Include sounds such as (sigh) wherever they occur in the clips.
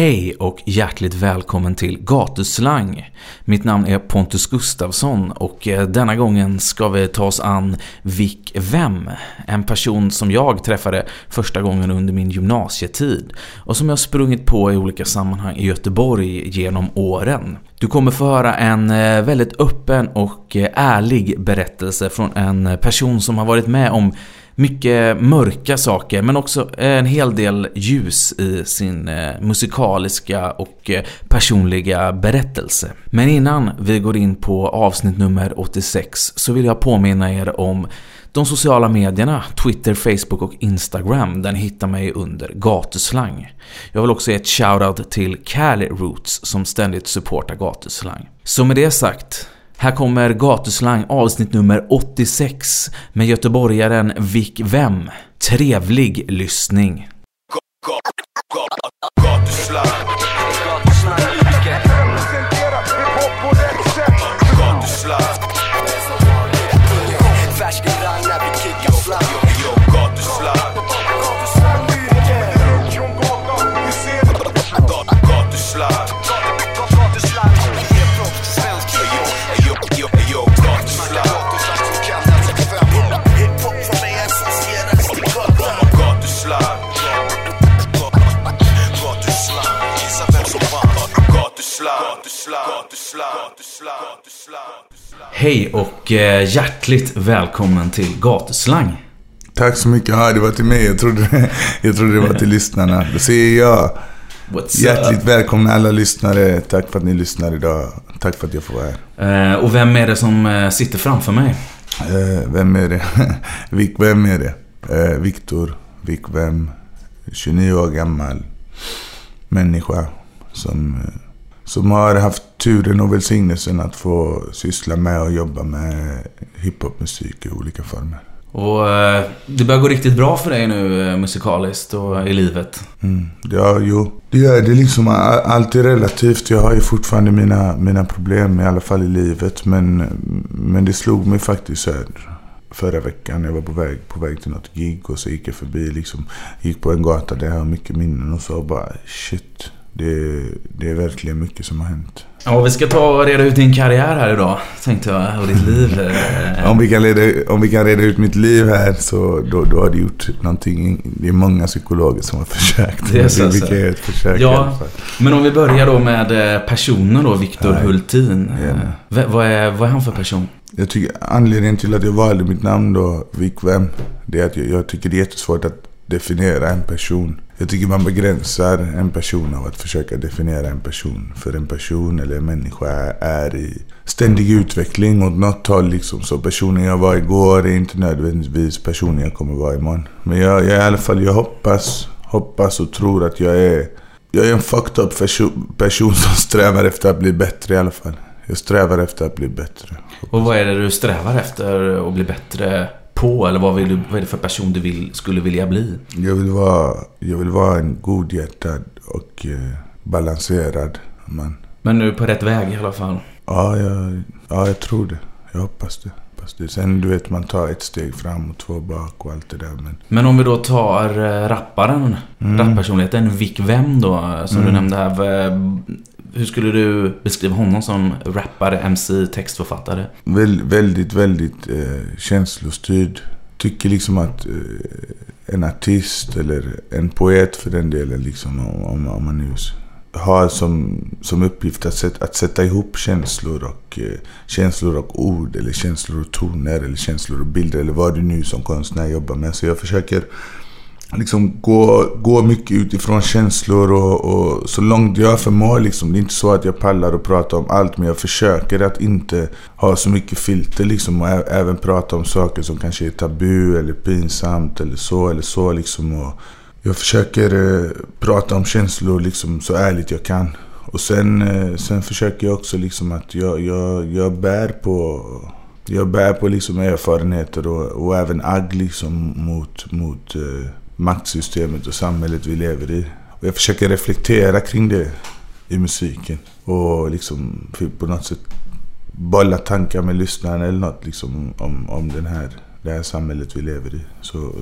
Hej och hjärtligt välkommen till Gatuslang. Mitt namn är Pontus Gustafsson och eh, denna gången ska vi ta oss an Vic Vem. En person som jag träffade första gången under min gymnasietid och som jag sprungit på i olika sammanhang i Göteborg genom åren. Du kommer få höra en eh, väldigt öppen och eh, ärlig berättelse från en person som har varit med om mycket mörka saker men också en hel del ljus i sin eh, musikaliska och eh, personliga berättelse. Men innan vi går in på avsnitt nummer 86 så vill jag påminna er om de sociala medierna, Twitter, Facebook och Instagram där ni hittar mig under gatuslang. Jag vill också ge ett shoutout till Cali Roots som ständigt supportar gatuslang. Så med det sagt, här kommer Gatuslang avsnitt nummer 86 med göteborgaren Vic Vem. Trevlig lyssning. Hej och eh, hjärtligt välkommen till Gatuslang. Tack så mycket. Ja, det var till mig. Jag trodde, (laughs) jag trodde det var till (laughs) lyssnarna. Då säger jag What's hjärtligt up? välkomna alla lyssnare. Tack för att ni lyssnar idag. Tack för att jag får vara här. Eh, och vem är det som sitter framför mig? Vem är det? (laughs) vem är det? Viktor. Vik vem? 29 år gammal människa som som har haft turen och välsignelsen att få syssla med och jobba med hiphopmusik i olika former. Och eh, det börjar gå riktigt bra för dig nu eh, musikaliskt och i livet. Mm. Ja, jo. Det gör det liksom. Allt är relativt. Jag har ju fortfarande mina, mina problem, i alla fall i livet. Men, men det slog mig faktiskt här förra veckan. Jag var på väg, på väg till något gig och så gick jag förbi liksom. Gick på en gata där jag har mycket minnen och så bara shit. Det, det är verkligen mycket som har hänt. Ja, vi ska ta och reda ut din karriär här idag, tänkte jag, och ditt liv. (laughs) om, vi kan reda, om vi kan reda ut mitt liv här så då, då har du gjort någonting. Det är många psykologer som har försökt. Det är så. Vi kan ett försök ja, men om vi börjar då med eh, personen då, Viktor Hultin. Ja. Vad, är, vad är han för person? Jag tycker anledningen till att jag valde mitt namn då, Vikvem, det är att jag, jag tycker det är jättesvårt att definiera en person. Jag tycker man begränsar en person av att försöka definiera en person. För en person eller en människa är i ständig utveckling åt något håll. Liksom. Så personen jag var igår är inte nödvändigtvis personen jag kommer vara imorgon. Men jag, jag i alla fall, jag hoppas, hoppas och tror att jag är, jag är en fucked up person som strävar efter att bli bättre i alla fall. Jag strävar efter att bli bättre. Och vad är det du strävar efter att bli bättre på? Eller vad, vill du, vad är det för person du vill, skulle vilja bli? Jag vill vara, jag vill vara en godhjärtad och eh, balanserad man. Men nu på rätt väg i alla fall? Ja, jag, ja, jag tror det. Jag hoppas det. Sen du vet man tar ett steg fram och två bak och allt det där. Men, men om vi då tar äh, rapparen, mm. rappersonligheten Vic Vem då, som mm. du nämnde här. Hur skulle du beskriva honom som rappare, MC, textförfattare? Väl, väldigt, väldigt eh, känslostyrd. Tycker liksom att eh, en artist eller en poet för den delen, liksom, om, om man nu har som, som uppgift att sätta, att sätta ihop känslor och, eh, känslor och ord eller känslor och toner eller känslor och bilder eller vad du nu som konstnär jobbar med. Så jag försöker liksom gå, gå mycket utifrån känslor och, och, så långt jag förmår. Liksom. Det är inte så att jag pallar att prata om allt men jag försöker att inte ha så mycket filter liksom, och även prata om saker som kanske är tabu eller pinsamt eller så eller så. Liksom, och jag försöker eh, prata om känslor liksom, så ärligt jag kan. Och sen, eh, sen försöker jag också liksom att jag, jag, jag bär på jag bär på liksom erfarenheter och, och även agg liksom mot, mot eh, maktsystemet och samhället vi lever i. Och jag försöker reflektera kring det i musiken. Och liksom på något sätt bolla tankar med lyssnaren eller något liksom om, om den här, det här samhället vi lever i. Så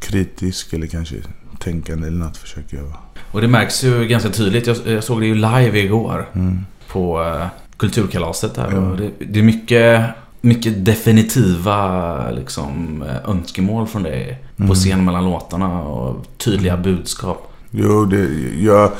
kritisk eller kanske tänkande eller något försöker jag vara. Och det märks ju ganska tydligt. Jag, jag såg det ju live igår. Mm. På uh, Kulturkalaset där. Ja. Det, det är mycket, mycket definitiva liksom, eh, önskemål från dig. På Mm. scen mellan låtarna och tydliga budskap. Jo, det, jag,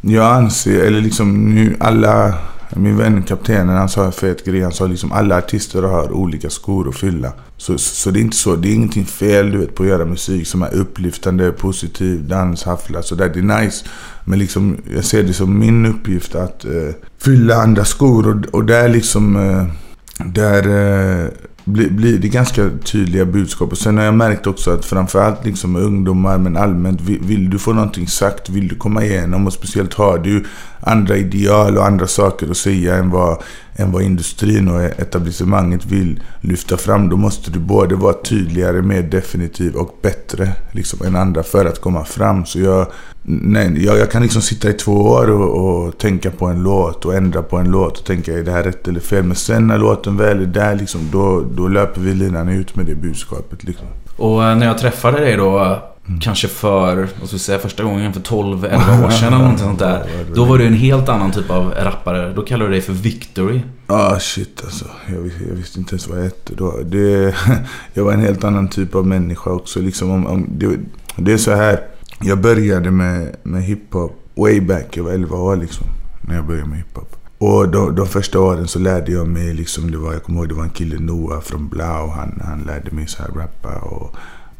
jag anser, eller liksom nu alla... Min vän kaptenen han sa en fet grej. Han sa liksom alla artister har olika skor att fylla. Så, så det är inte så. Det är ingenting fel du vet, på att göra musik som är upplyftande, positiv, dans, haffla. Så där, det är nice. Men liksom, jag ser det som min uppgift att eh, fylla andra skor. Och, och där liksom... Eh, där eh, blir, blir det ganska tydliga budskap. Och sen har jag märkt också att framförallt liksom med ungdomar men allmänt. Vill, vill du få någonting sagt, vill du komma igenom och speciellt har du andra ideal och andra saker att säga än vad, än vad industrin och etablissemanget vill lyfta fram. Då måste du både vara tydligare, mer definitiv och bättre liksom, än andra för att komma fram. Så jag, nej, jag, jag kan liksom sitta i två år och, och tänka på en låt och ändra på en låt och tänka är det här rätt eller fel. Men sen när låten väl är där liksom, då, då löper vi linan ut med det budskapet. Liksom. Och eh, när jag träffade dig då, kanske för, vad ska vi säga, första gången för 12-11 år sedan eller något sånt där. (laughs) Då var du en helt annan typ av rappare. Då kallade du dig för Victory. Ah shit alltså. Jag, vis- jag visste inte ens vad jag hette då. Det, (laughs) jag var en helt annan typ av människa också. Liksom om, om, det, det är så här. Jag började med, med hiphop way back. Jag var 11 år liksom. När jag började med hiphop. Och de, de första åren så lärde jag mig liksom, det var, jag kommer ihåg det var en kille Noah från Blau. Han, han lärde mig så här rappa och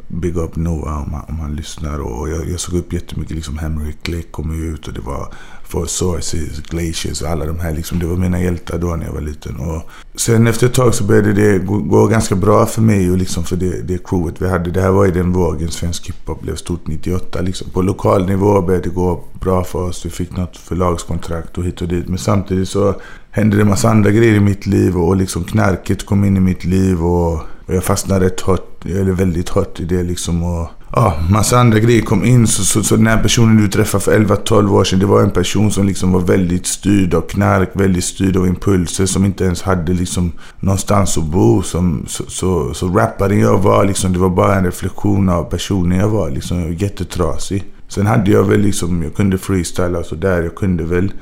Big Up Noah om man, om man lyssnar. Och jag, jag såg upp jättemycket. Liksom Henry Click kom ju ut och det var Four Sources, Glaciers och alla de här. Liksom, det var mina hjältar då när jag var liten. Och sen efter ett tag så började det gå, gå ganska bra för mig och liksom för det, det crewet vi hade. Det här var ju den vågen svensk hiphop blev stort 98. Liksom. På lokal nivå började det gå bra för oss. Vi fick något förlagskontrakt och hit och dit. Men samtidigt så hände det en massa andra grejer i mitt liv och liksom knarket kom in i mitt liv och, och jag fastnade rätt hårt, eller väldigt hårt i det liksom. Och, Ja, massa andra grejer kom in. Så, så, så den här personen du träffade för 11-12 år sedan, det var en person som liksom var väldigt styrd av knark, väldigt styrd av impulser, som inte ens hade liksom någonstans att bo. Som, så, så, så rapparen jag var, liksom, det var bara en reflektion av personen jag var. Liksom, jag var jättetrasig. Sen hade jag väl liksom, jag kunde freestyla och sådär. Jag kunde väl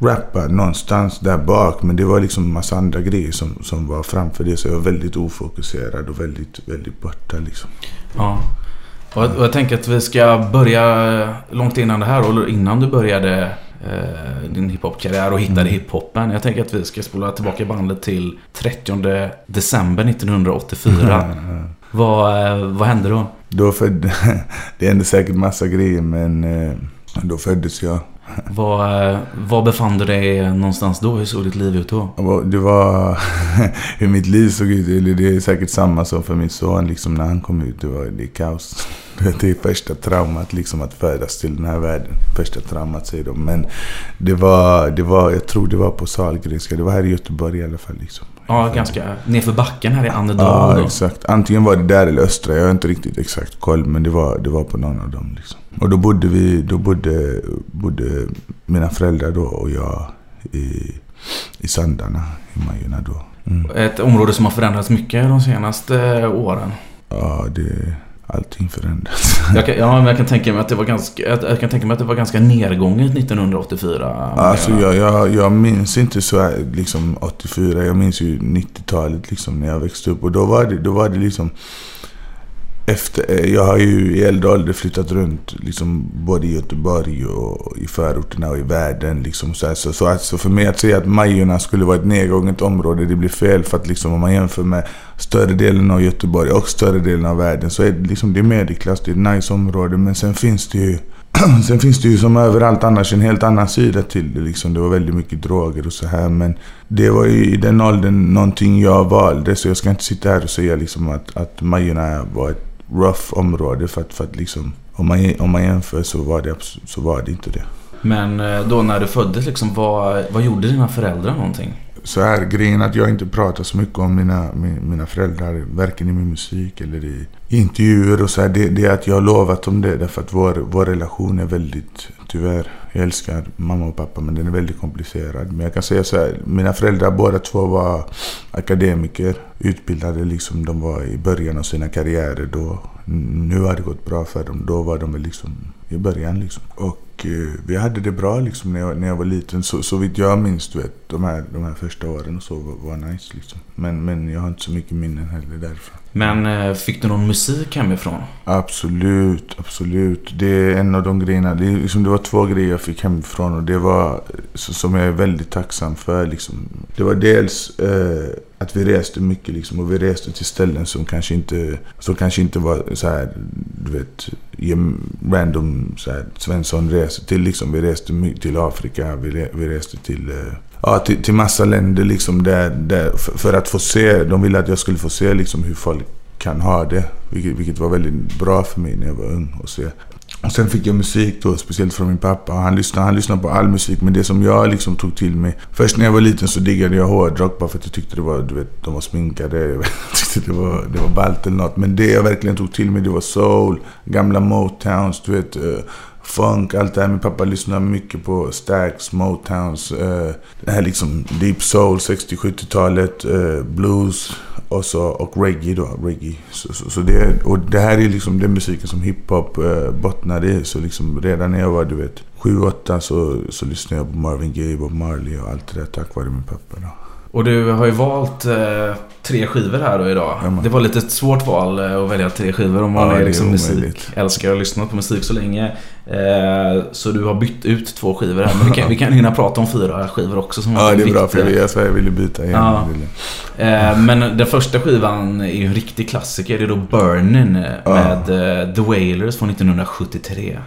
rappa någonstans där bak. Men det var liksom en massa andra grejer som, som var framför det. Så jag var väldigt ofokuserad och väldigt, väldigt borta liksom. Ja. Och jag, och jag tänker att vi ska börja långt innan det här och innan du började eh, din hiphop-karriär och hittade hiphopen. Jag tänker att vi ska spola tillbaka bandet till 30 december 1984. vad, eh, vad hände då? Då födde, (laughs) det hände säkert massa grejer men eh, då föddes jag. Var, var befann du dig någonstans då? Hur såg ditt liv ut då? Det var (laughs) hur mitt liv såg ut. Eller det är säkert samma som för min son liksom när han kom ut. Det var det är kaos. (laughs) Det är första traumat liksom att födas till den här världen. Första traumat säger de. Men det var, det var, jag tror det var på Sahlgrenska. Det var här i Göteborg i alla fall liksom. Ja, ganska nerför backen här i Annedal Ja, då. exakt. Antingen var det där eller Östra. Jag har inte riktigt exakt koll. Men det var, det var på någon av dem. Liksom. Och då bodde vi, då bodde, bodde mina föräldrar då och jag i, i Sandarna, i Majorna då. Mm. Ett område som har förändrats mycket de senaste åren. Ja, det, allting förändras. Jag kan, ja, men jag kan tänka mig att det var ganska, jag kan tänka mig att det var ganska nedgånget 1984. Alltså jag, jag, jag minns inte så här, liksom 84. Jag minns ju 90-talet liksom när jag växte upp. Och då var det, då var det liksom... Efter, eh, jag har ju i äldre ålder flyttat runt liksom både i Göteborg och i förorterna och i världen. Liksom så, här. så, så, för mig att säga att Majorna skulle vara ett nedgånget område, det blir fel. För att liksom om man jämför med större delen av Göteborg och större delen av världen så är det liksom det är medelklass, det är ett nice område. Men sen finns det ju (clears throat) Sen finns det ju som överallt annars en helt annan sida till det. Liksom. Det var väldigt mycket droger och så här. Men det var ju i den åldern någonting jag valde. Så jag ska inte sitta här och säga liksom att, att Majorna var ett rough område. För att, för att liksom, om, man, om man jämför så var, det, så var det inte det. Men eh, då när du föddes, liksom, vad, vad gjorde dina föräldrar någonting? Så här, grejen att jag inte pratar så mycket om mina, min, mina föräldrar, varken i min musik eller i intervjuer och så här, det, det är att jag har lovat dem det. Därför att vår, vår relation är väldigt, tyvärr, jag älskar mamma och pappa men den är väldigt komplicerad. Men jag kan säga så här, mina föräldrar båda två var akademiker, utbildade liksom. De var i början av sina karriärer då. Nu har det gått bra för dem. Då var de liksom i början liksom. Och och eh, vi hade det bra liksom när jag, när jag var liten. Så, så vitt jag minns, du vet, de här, de här första åren och så var, var nice liksom. Men, men jag har inte så mycket minnen heller därifrån. Men eh, fick du någon musik hemifrån? Absolut, absolut. Det är en av de grejerna. Det, liksom, det var två grejer jag fick hemifrån och det var som jag är väldigt tacksam för. Liksom. Det var dels eh, att vi reste mycket liksom, och vi reste till ställen som kanske inte, som kanske inte var så här, du vet, random så här, Svensson reser till. Liksom. Vi reste mycket till Afrika, vi, vi reste till eh, ja, till, till massa länder liksom där, där för, för, att få se. De ville att jag skulle få se liksom hur folk kan ha det. Vilket, vilket var väldigt bra för mig när jag var ung. att se och sen fick jag musik då, speciellt från min pappa. Han lyssnade, han lyssnade på all musik. Men det som jag liksom tog till mig. Först när jag var liten så diggade jag hårdrock bara för att jag tyckte det var, du vet, de var sminkade. (laughs) Jag tyckte det var, det var ballt eller något. Men det jag verkligen tog till mig det var soul, gamla Motowns, du vet. Uh, funk, allt det här. Min pappa lyssnade mycket på Stax, Motowns, eh, det här liksom deep soul, 60-70-talet, eh, blues och, så, och reggae då. Reggae. Så, så, så, det, och det här är liksom den musiken som hiphop eh, bottnar i. Så liksom redan när jag var du vet 7-8 så, så lyssnade jag på Marvin Gaye, och Marley och allt det där tack vare min pappa. Då. Och du har ju valt eh, tre skivor här då idag. Ja, det var lite ett svårt val eh, att välja tre skivor om man ja, är liksom musik, älskar att lyssna på musik så länge. Eh, så du har bytt ut två skivor här. Men vi kan, vi kan hinna prata om fyra skivor också. Som ja, det är viktigt. bra för jag, jag ville byta igen. Ja. Eh, men den första skivan är ju en riktig klassiker. Det är då Burnin' med ja. The Wailers från 1973.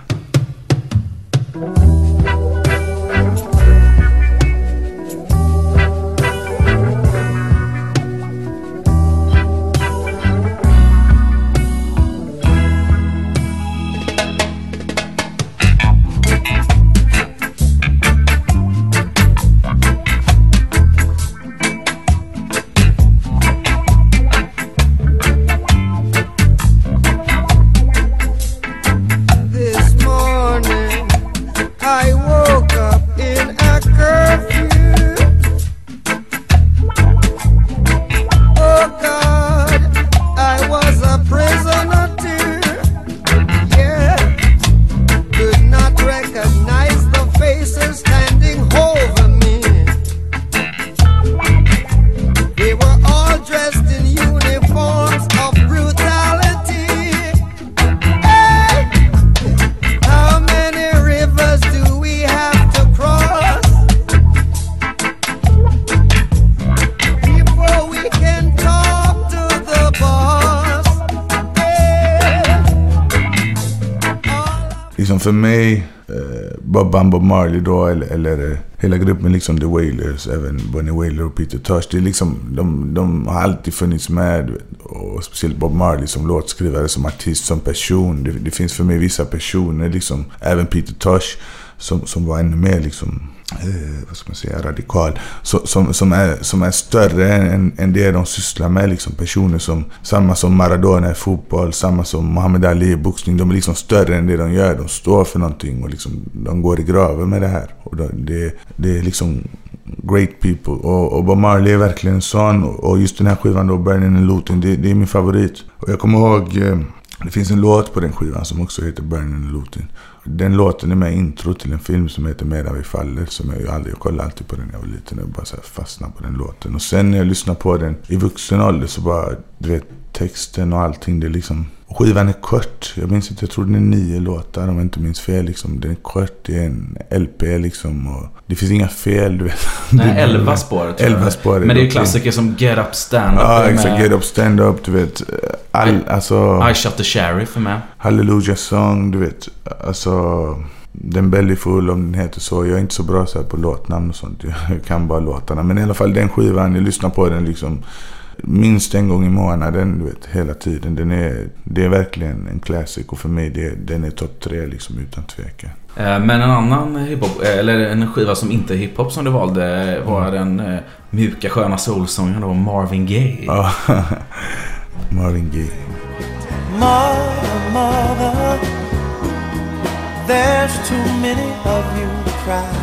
Bob Marley då, eller, eller eh, hela gruppen liksom The Wailers, även Bonnie Wailer och Peter Tosh. Det är liksom, de, de har alltid funnits med. Och speciellt Bob Marley som låtskrivare, som artist, som person. Det, det finns för mig vissa personer, liksom, även Peter Tosh, som, som var ännu mer liksom Eh, vad ska man säga, radikal. Så, som, som, är, som är större än, än det de sysslar med. Liksom personer som, samma som Maradona i fotboll, samma som Muhammad Ali i boxning. De är liksom större än det de gör. De står för någonting och liksom, de går i graven med det här. Och det, det är liksom great people. Och, och Bob Marley är verkligen en sån. Och just den här skivan då, Burning and Looting, det, det är min favorit. Och jag kommer ihåg, eh, det finns en låt på den skivan som också heter Burning and Looting. Den låten är med i intro till en film som heter Medan vi faller. Som jag, aldrig, jag kollade alltid på den när jag var liten och bara så fastnade på den låten. Och sen när jag lyssnade på den i vuxen ålder så bara, du vet, texten och allting. Det är liksom Skivan är kort. Jag minns inte, jag tror den är nio låtar om jag inte minns fel. Liksom. Den är kort, det är en LP liksom. Och det finns inga fel, du vet. Nej, elva spår. Elva spår. Men det är ju klassiker som Get Up Stand Up. Ja, exakt. Get Up Stand Up, du vet. All, I, alltså... I Shot The Sheriff är med. Hallelujah Song, du vet. Alltså... Den Bellyful om den heter så. Jag är inte så bra så på låtnamn och sånt. Jag kan bara låtarna. Men i alla fall den skivan, jag lyssnar på den liksom minst en gång i månaden, du vet, hela tiden. Den är, det är verkligen en classic och för mig det, den är topp tre liksom utan tvekan. Eh, men en annan hiphop, eh, eller en skiva som inte är hiphop som du valde var mm. den eh, mjuka sköna soulsången då Marvin Gaye. Ja, (laughs) Marvin Gaye. Mother, mother, there's too many of you crying.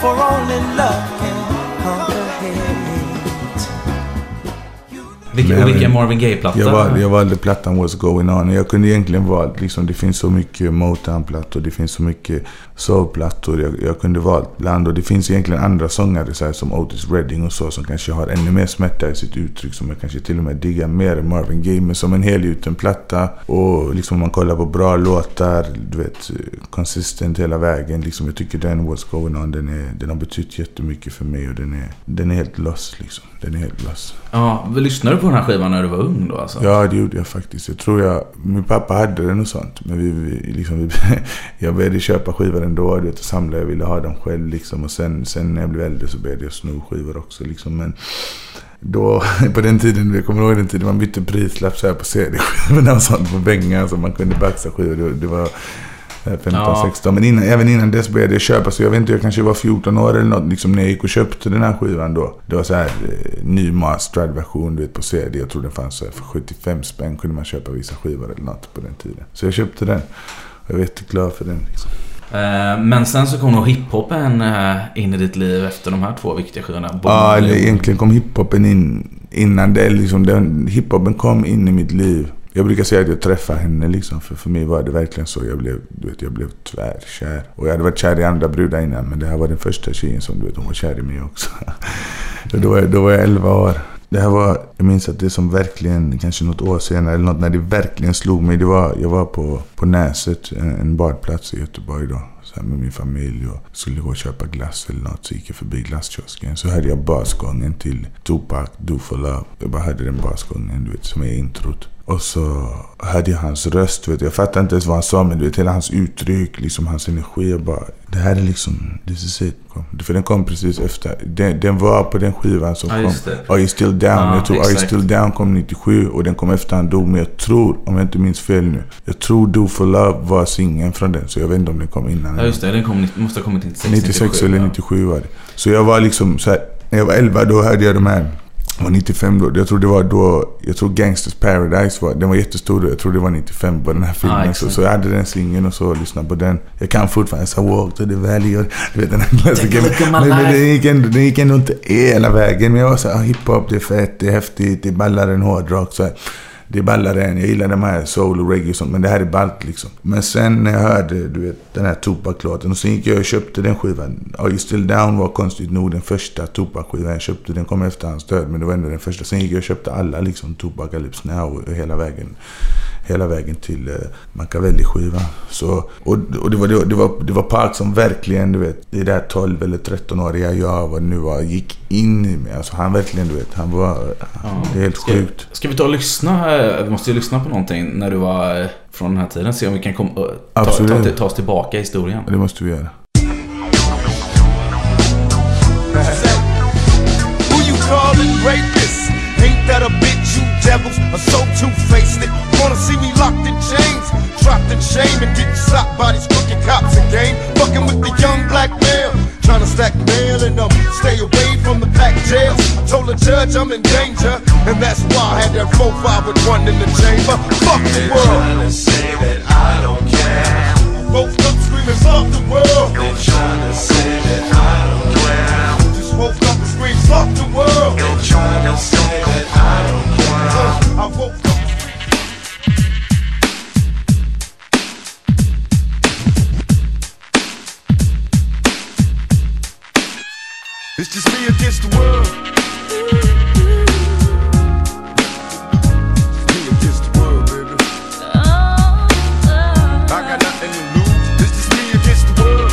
for only love can conquer hate. Vilken, och vilken jag- Marvin Gaye-platta? Jag, val, jag valde plattan What's Going On. Jag kunde egentligen valt, liksom, det finns så mycket Motown-plattor, det finns så mycket soul-plattor. Jag, jag kunde valt bland och det finns egentligen andra sångare så här, som Otis Redding och så som kanske har ännu mer smärta i sitt uttryck. Som jag kanske till och med diggar mer än Marvin Gaye. Men som en helgjuten platta och liksom om man kollar på bra låtar, du vet, consistent hela vägen. Liksom, jag tycker den What's Going On, den, är, den har betytt jättemycket för mig och den är, den är helt loss liksom. Den är helt loss. Ja, lyssnade du på den här skivan när du var ung då alltså? Ja, det gjorde jag faktiskt. Jag tror jag... Min pappa hade den och sånt. Men vi, vi, liksom, vi, (laughs) jag började köpa skivor ändå. Du vet, och samla. Jag ville ha dem själv liksom. Och sen, sen när jag blev äldre så började jag sno skivor också liksom. Men då, (laughs) på den tiden, jag kommer ihåg den tiden man bytte prislapp så här på CD-skivorna och sånt på Benga. Så man kunde baxa skivor. Det, det var eh, 15, Ja. 16. Men innan, även innan dess började jag köpa. Så jag vet inte, jag kanske var 14 år eller något. Liksom när jag gick och köpte den här skivan då. Det var så här eh, ny masterad version du vet på CD. Jag tror den fanns så här för 75 spänn kunde man köpa vissa skivor eller något på den tiden. Så jag köpte den. Jag var jätteglad för den liksom. Eh, Men sen så kom nog hiphopen eh, in i ditt liv efter de här två viktiga skivorna. Ja, eller och- egentligen kom hiphopen in innan det. Liksom, den, hiphopen kom in i mitt liv. Jag brukar säga att jag träffade henne liksom. För, för mig var det verkligen så. Jag blev, du vet, jag blev tvärkär. Och jag hade varit kär i andra brudar innan. Men det här var den första tjejen som du vet, hon var kär i mig också. (laughs) Då, var jag, då var jag 11 år. Det här var, jag minns att det som verkligen, kanske något år senare eller något, när det verkligen slog mig. Det var, jag var på, på Näset, en, en badplats i Göteborg då. Så här med min familj och skulle gå och köpa glass eller något. Så gick jag förbi glasskiosken. Så hörde jag basgången till Tupac, Do For Love. Jag bara hörde den basgången, du vet, som är introt. Och så hörde jag hans röst, vet du. Jag fattade inte ens vad han sa, men du vet, hela hans uttryck, liksom hans energi. Jag bara, det här är liksom, this is it. För den kom precis efter. Den, den var på den skivan som Ja, kom. Are you still down? Ja, jag tror Are you exakt. still down kom 97 och den kom efter han dog. Men jag tror, om jag inte minns fel nu. Jag tror Do For Love var singeln från den. Så jag vet inte om den kom innan. Ja just det, den kom, måste ha kommit 96, 96 97, eller ja. 97 var det. Så jag var liksom så här, när jag var 11 då hörde jag de här. Var 95 då. Jag tror det var då, jag tror Gangsters Paradise var, den var jättestor då. Jag tror det var 95 på den här filmen. så, exakt. så jag hade den singeln och så lyssnade på den. Jag kan fortfarande så Walk to the Valley och du vet den här klassikern. Men, men den, gick ändå, den gick ändå inte hela vägen. Men jag var så här, hiphop det är fett, det är häftigt, det är ballare än hårdrock. Så här. Det är ballare än, jag gillar de här soul och reggae och sånt, men det här är ballt liksom. Men sen när jag hörde, du vet, den här Tupac-låten och sen gick jag och köpte den skivan. Are You Still Down var konstigt nog den första Tupac-skivan jag köpte. Den kom efter hans död, men det var ändå den första. Sen gick jag och köpte alla liksom Tupac, Calypso Now och hela vägen. Hela vägen till uh, Machiavelli-skivan. Så, och och det, var, det, var, det, var, det var Park som verkligen, du vet, det där 12 eller 13-åriga jag, vad nu var, gick in i mig. Alltså han verkligen, du vet, han var... Det är helt ska, sjukt. Ska vi ta och lyssna? Eh, Vi måste ju lyssna på någonting när du var eh, från den här tiden. Se om vi kan kom, eh, ta, Absolut. ta, ta oss tillbaka i historien. Det måste vi göra. Who you calling rapist? Ain't that a bitch? You devils are so two-faced. It. Wanna see me locked in chains, dropped in shame, and getting slapped by these crooked cops again. Fucking with the young black male, trying to stack and um, stay away from the packed jails. Told the judge I'm in danger, and that's why I had that 4-5 with one in the chamber. Fuck the world. Trying to say that I don't care. Both up screaming, fuck the world. They trying to say that I don't care. Just woke up and screamed, fuck the world. They trying to say that I don't care. I woke It's just me against the world. Me against the world, baby. I got nothing to lose. It's just me against the world.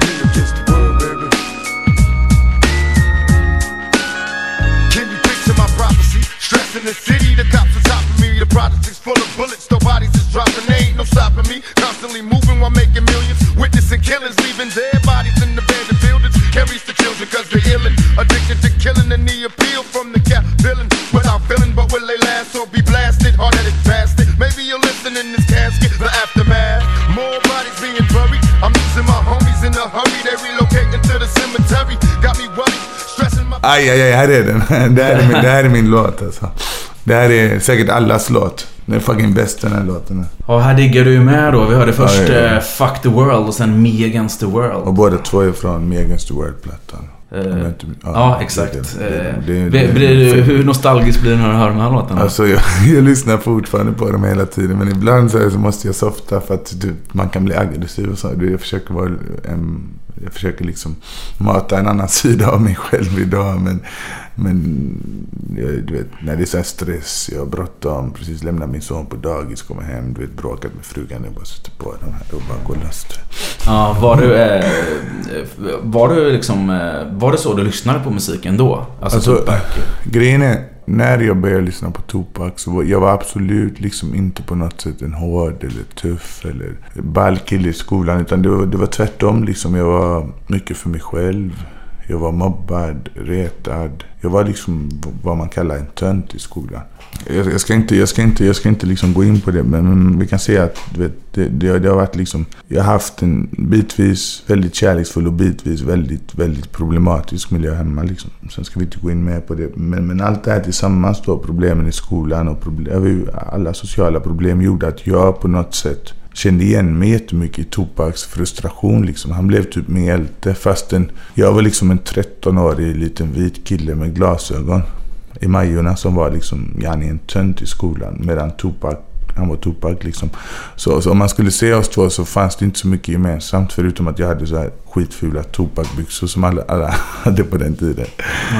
Me against the world, baby. Can you picture my prophecy? Stress in the city, full of bullets, no bodies is dropping. There ain't no stopping me. Constantly moving while making millions. Witnessing killings, leaving dead bodies in the abandoned buildings. Carries the children cause they're illin'. Addicted to killing and the appeal from the cap villain. But will they last or be blasted, hard-headed bastard. Maybe you'll listen in this casket, the aftermath. More bodies being buried. I'm losing my homies in a hurry. They relocating to the cemetery. Got me worried, stressing my. Aj, aj, aj, här är den. Det här är min, det här är min låt alltså. Det här är säkert allas låt. Den är fucking bäst den här låten. Ja, här diggar du ju med då. Vi hörde först Ja, ja, ja. eh, Fuck the World och sen Me Against the Och World. båda två är från Me Against the World-plattan. Jag inte- Ja, exakt. blir- blir du, hur nostalgisk blir du när du hör de här låtarna? Alltså jag, (laughs) jag lyssnar fortfarande på dem hela tiden. Men ibland så, måste jag softa för att du, man kan bli aggressiv och så. Du, Jag försöker vara en, Jag försöker liksom mata en annan (laughs) sida av mig själv idag. Men, men du vet, när det är så här stress, jag har bråttom, precis lämnat min son på dagis, kommer hem, du vet, bråkat med frugan. Jag bara sätter på den här och bara går vet. Ja, var du, eh, var du liksom, eh, var det så du lyssnade på musiken då? Alltså, Alltså? Grejen är, när jag började lyssna på Tupac så var jag var absolut liksom inte på något sätt en hård eller tuff eller ball kille i skolan. Utan det var, det var tvärtom liksom. Jag var mycket för mig själv. Jag var mobbad, retad. Jag var liksom vad man kallar en tönt i skolan. Jag, jag ska inte, jag ska inte, jag ska inte liksom gå in på det, men, men vi kan säga att vet, det, det, det har varit liksom... Jag har haft en bitvis väldigt kärleksfull och bitvis väldigt, väldigt problematisk miljö hemma. Liksom. Sen ska vi inte gå in mer på det. Men, men allt det här tillsammans då, problemen i skolan och problem, alla sociala problem gjorde att jag på något sätt kände igen mig jättemycket i Tupacs frustration. Liksom. Han blev typ min hjälte fastän jag var liksom en 13-årig liten vit kille med glasögon i Majorna som var liksom, yani en tönt i skolan. Medan Tupac, han var Tupac liksom. Så, så om man skulle se oss två så fanns det inte så mycket gemensamt. Förutom att jag hade så här skitfula Tupac-byxor som alla, alla (laughs) hade på den tiden.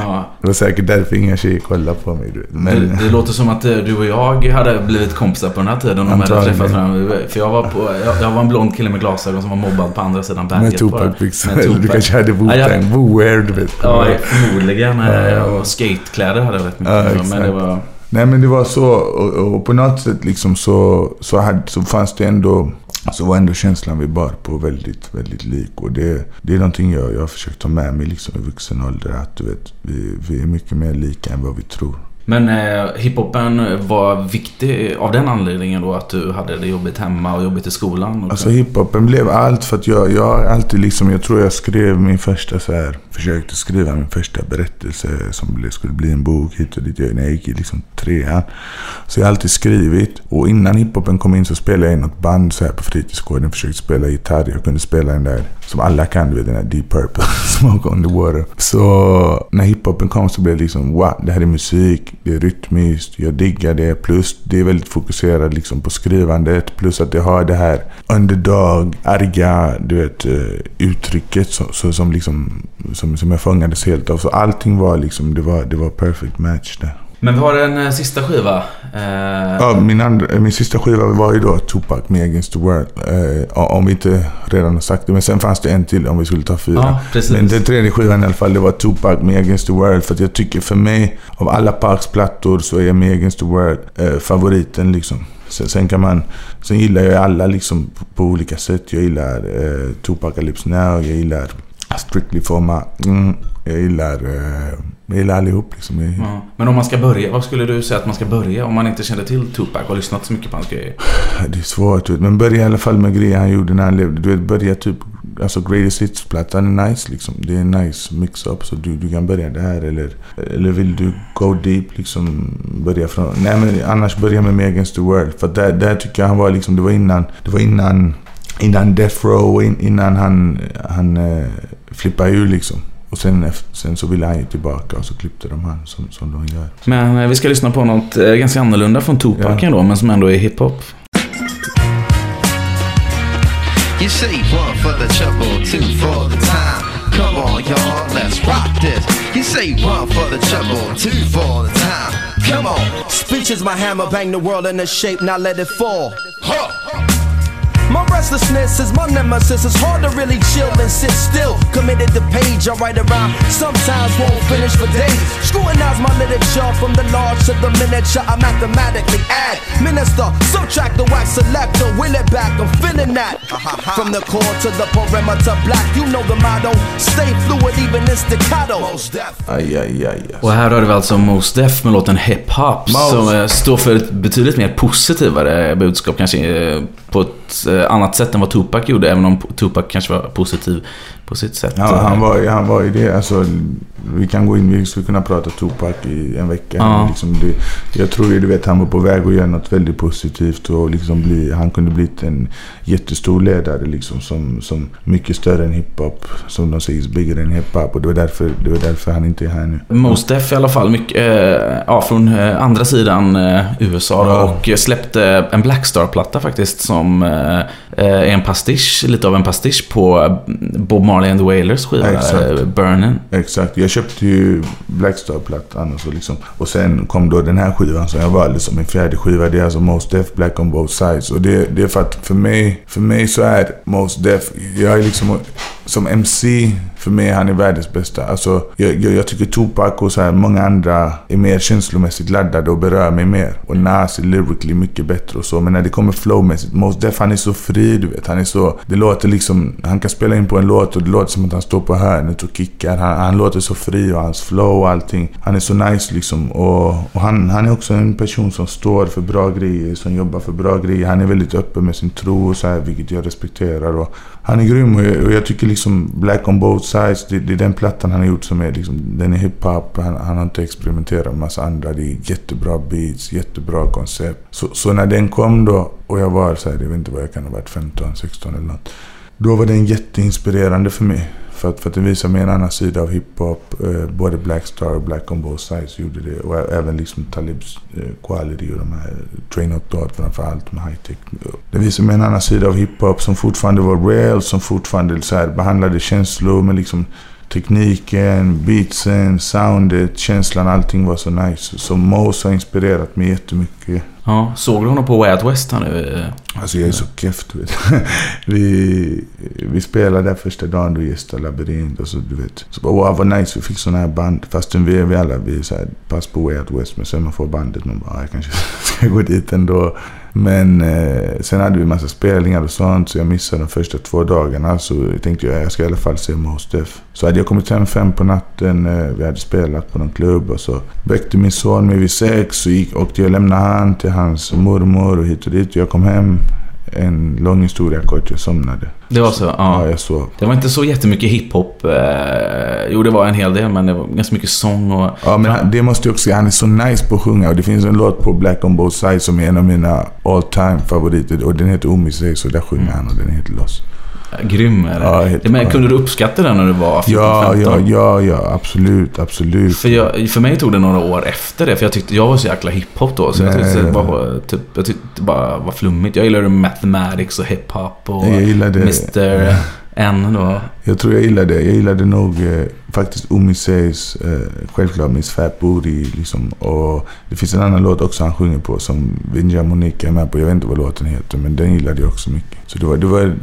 Ja. Det var säkert därför inga tjejer kollade på mig. Men, Det, det låter som att eh, du och jag hade blivit kompisar på den här tiden om vi hade träffat varandra. För jag var, på, jag, jag var en blond kille med glasögon som var mobbad på andra sidan berget. med. Tupac-byxor. Du kanske hade Ja, jag- Wu-Tang, Wu-wear du vet. Ja, förmodligen. eh, Ja. Och skatekläder hade jag rätt mycket. Ja, men det var... Nej men det var så och, och på något sätt liksom så, så, hade, så fanns det ändå så var ändå känslan vi bar på väldigt, väldigt lik. Och det, det är någonting jag, jag har försökt ta med mig liksom i vuxen ålder. Att du vet, vi, vi är mycket mer lika än vad vi tror. Men eh, hiphopen var viktig av den anledningen då att du hade det jobbigt hemma och jobbigt i skolan? Och Alltså hiphopen blev allt för att jag, jag har alltid liksom, jag tror jag skrev min första så här, försökte skriva min första berättelse som skulle bli en bok hit och dit när jag gick i liksom trean. Så jag har alltid skrivit. Och innan hiphopen kom in så spelade jag i något band så här på fritidsgården, försökte spela gitarr. Jag kunde spela den där som alla kan, du vet den där Deep Purple, Smoke on the Water. Så när hiphopen kom så blev det liksom wow, det här är musik, det är rytmiskt, jag diggar det. Plus det är väldigt fokuserat liksom på skrivandet. Plus att det har det här underdog, arga, du vet, eh, uttrycket så, så, som liksom som, som jag fångades helt av. Så allting var liksom, det var, det var perfect match där. Men vi har en eh, sista skiva. Eh, Ja, min, andra, min sista skiva var ju då Tupac med Against the World. Eh, om vi inte redan har sagt det. Men sen fanns det en till om vi skulle ta fyra. Ja, precis. Men den tredje skivan i alla fall, det var Tupac med Against the World. För att jag tycker för mig, av alla Parks plattor så är med Against the World eh, favoriten liksom. Sen, sen kan man... Sen gillar jag alla liksom på, på olika sätt. Jag gillar eh, Tupacalypse Now, jag gillar Strictly for my... Mm, jag gillar... Eh, jag gillar allihop liksom. Ja. Men om man ska börja, vad skulle du säga att man ska börja om man inte kände till Tupac och lyssnat så mycket på hans grejer? (sighs) Det är svårt, men börja i alla fall med grejer han gjorde när han levde. Du vet, börja typ... Alltså Greatest Hits-plattan är nice liksom. Det är en nice mix-up. Så du, du kan börja där eller... Eller vill du go deep liksom... Börja från... Nej men annars börja med Me Against the World. För där, där tycker jag han var liksom... Det var innan... Det var innan... Innan Death Row, in, innan han... Han eh, flippade ur liksom. Och sen, sen så ville han ju tillbaka och så klippte de han som, som de gör. Men eh, vi ska lyssna på något eh, ganska annorlunda från Tupac Ja. men som ändå är hiphop. You say one for the trouble, two for the time. Come on, y'all, let's rock this. You say one for the trouble, two for the time. Come on. Speech is my hammer, bang the world into shape, now let it fall. My Restlessness is my nemesis. It's hard to really chill and sit still. Committed to page I write around. Sometimes won't finish for days. Scrutinize my literature from the large to the miniature. I mathematically add. Minister, subtract the wax selector. Will it back. I'm feeling that. From the core to the perimeter black. You know the motto. Stay fluid even in staccato. Aj, aj, aj. Och här hörde vi alltså Mos Def med låten Hip Hop Mos. som eh, står för ett betydligt mer positivare budskap kanske eh, på ett eh, annat sätt än vad Tupac gjorde även om Tupac kanske var positiv på sitt sätt. Ja, han, var, han var ju det. Alltså, vi kan gå in, vi skulle kunna prata Tupac i en vecka. Ja. Liksom det, jag tror ju, du vet, han var på väg att göra något väldigt positivt. Och liksom bli, han kunde blivit en jättestor ledare liksom, som, som mycket större än hiphop. Som de säger, bigger än hiphop. Och det var, därför, det var därför han inte är här nu. Mos Def i alla fall, mycket, eh, ja, från eh, andra sidan eh, USA då, Ja. och släppte en Blackstar-platta faktiskt som är en pastisch, lite av en pastisch på Bob Marley and the Wailers skiva, Exakt. eh, Burnin'. Exakt. Jag köpte ju Blackstar-plattan och så liksom. Och sen kom då den här skivan som jag valde som min fjärde skiva. Det är alltså Most Def Black on both sides. Och det, det är för att för mig, för mig så är Most Def, jag är liksom som MC, för mig han är världens bästa. Alltså, jag, jag, jag tycker Tupac och så här, många andra är mer känslomässigt laddade och berör mig mer. Och Nas är lyrically mycket bättre och så. Men när det kommer flowmässigt, Mos Def han är så fri du vet. Han är så, det låter liksom, han kan spela in på en låt och det låter som att han står på hörnet och kickar. Han, han låter så fri och hans flow och allting. Han är så nice liksom. Och, och han, han är också en person som står för bra grejer, som jobbar för bra grejer. Han är väldigt öppen med sin tro och så här, vilket jag respekterar. Och han är grym och jag, och jag tycker liksom Liksom black on both sides, det, det är den plattan han har gjort som är liksom, den är hiphop. Han, han har inte experimenterat med massa andra. Det är jättebra beats, jättebra koncept. Så, så när den kom då och jag var så här, jag vet inte vad jag kan ha varit, 15, 16 eller något. Då var den jätteinspirerande för mig. För att, för att den visar mig en annan sida av hiphop. Eh, både Black Star och Black on both sides gjorde det. Och även liksom Talibs eh, Quality och de här Train of Thought framförallt med high tech. Den visar mig en annan sida av hiphop som fortfarande var real. Som fortfarande så här behandlade känslor men liksom tekniken, beatsen, soundet, känslan. Allting var så nice. Så Mose har inspirerat mig jättemycket. Ja, såg du honom på Way Out West här nu? Alltså jag är så keff du vet. (laughs) vi, vi spelade där första dagen då gästade Labyrint och så du vet. Så bara wow vad nice vi fick sådana här band. Fastän vi, vi alla vi är så här, pass på Way Out West. Men sen man får bandet man bara "Ah, jag kanske (laughs) ska gå dit ändå. Men eh, sen hade vi massa spelningar och sånt så jag missade de första två dagarna. Så tänkte jag jag ska i alla fall se Mos Def. Så hade jag kommit hem fem på natten. Eh, vi hade spelat på någon klubb och så väckte min son mig vid sex. Så gick, åkte jag och lämnade han till hans mormor och hit och dit. Jag kom hem. En lång historia kort, jag somnade. Det var så? Ja, Ja. jag sov. Det var inte så jättemycket hiphop. Eh, jo, det var en hel del, men det var ganska mycket sång och... Ja, men han, det måste jag också säga. Han är så nice på att sjunga. Och det finns en låt på Black on both sides som är en av mina all time favoriter. Och den heter Omisei, så där sjunger han och den heter Loss. Grym är det. Ja, men kunde du uppskatta den när du var 14, Ja, 15? ja, ja, ja. Absolut, absolut. För, jag, för mig tog det några år efter det, för jag tyckte jag var så jäkla hiphop då. Så jag Nej, tyckte det bara, typ, jag tyckte bara var flummigt. Jag gillade mathematics och hiphop och Jag gillade- Mr än då. Jag tror jag gillade, jag gillade nog eh, faktiskt Omiseis, eh, självklart Miss Fat Booty liksom. Och det finns en annan låt också han sjunger på som Vinja Monica är med på. Jag vet inte vad låten heter men den gillade jag också mycket. Så det var, det var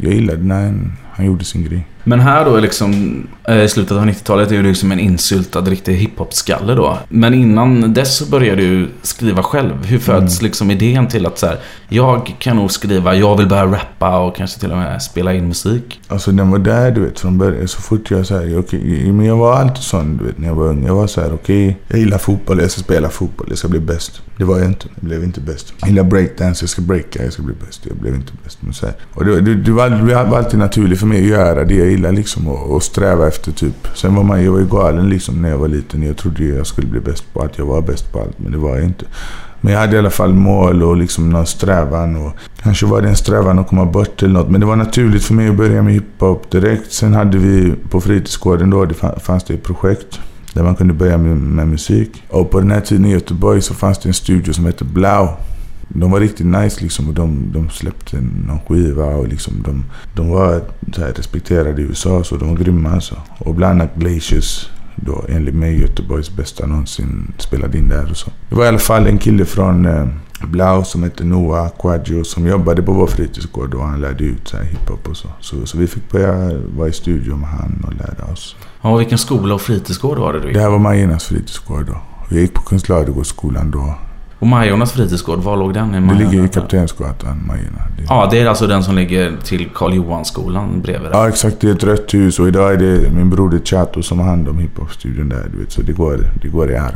jag gillade när han, han gjorde sin grej. Men här då liksom, eh, i slutet av 90-talet är ju liksom en insyltad riktig hiphop-skalle då. Men innan dess så började du skriva själv. Hur föds Mm. liksom idén till att så här, jag kan nog skriva, jag vill börja rappa och kanske till och med spela in musik? Alltså den var där du vet från början. Så fort jag så här, okej, men jag var alltid sån du vet när jag var ung. Jag var så här, okej, jag gillar fotboll, jag ska spela fotboll, jag ska bli bäst. Det var jag inte, jag blev inte bäst. Jag gillar breakdance, jag ska breaka, jag ska bli bäst. Jag blev inte bäst. Men så här. Och det, det, det, var, det var alltid naturligt för mig att göra det jag liksom och, och sträva efter typ. Sen var man, jag var ju galen liksom när jag var liten. Jag trodde jag skulle bli bäst på allt. Jag var bäst på allt, men det var jag inte. Men jag hade i alla fall mål och liksom någon strävan. Och kanske var det en strävan att komma bort eller något. Men det var naturligt för mig att börja med hiphop direkt. Sen hade vi på fritidsgården då, det fanns det ett projekt. Där man kunde börja med, med musik. Och på den här tiden i Göteborg så fanns det en studio som hette Blau. De var riktigt nice liksom och de, de släppte någon skiva och liksom de, de var här respekterade i USA så de var grymma alltså. Och bland annat Glaciers då enligt mig Göteborgs bästa någonsin spelade in där och så. Det var i alla fall en kille från, eh, Blau som hette Noah Quaggio som jobbade på vår fritidsgård och han lärde ut så här hiphop och så. så. Så vi fick börja vara i studio med han och lära oss. Ja, vilken skola och fritidsgård var det du gick? Det här var Majernas fritidsgård då. Jag gick på Kunst Ladugårdsskolan då. Och Majornas fritidsgård, var låg den? I Det Majorna? ligger i Kaptensgatan, Majerna. Det- Ja, det är alltså den som ligger till Karl Johan-skolan bredvid där. Ja exakt, det är ett rött hus och idag är det min broder Chato som har hand om hiphop-studion där. Du vet, så det går, det går i arv.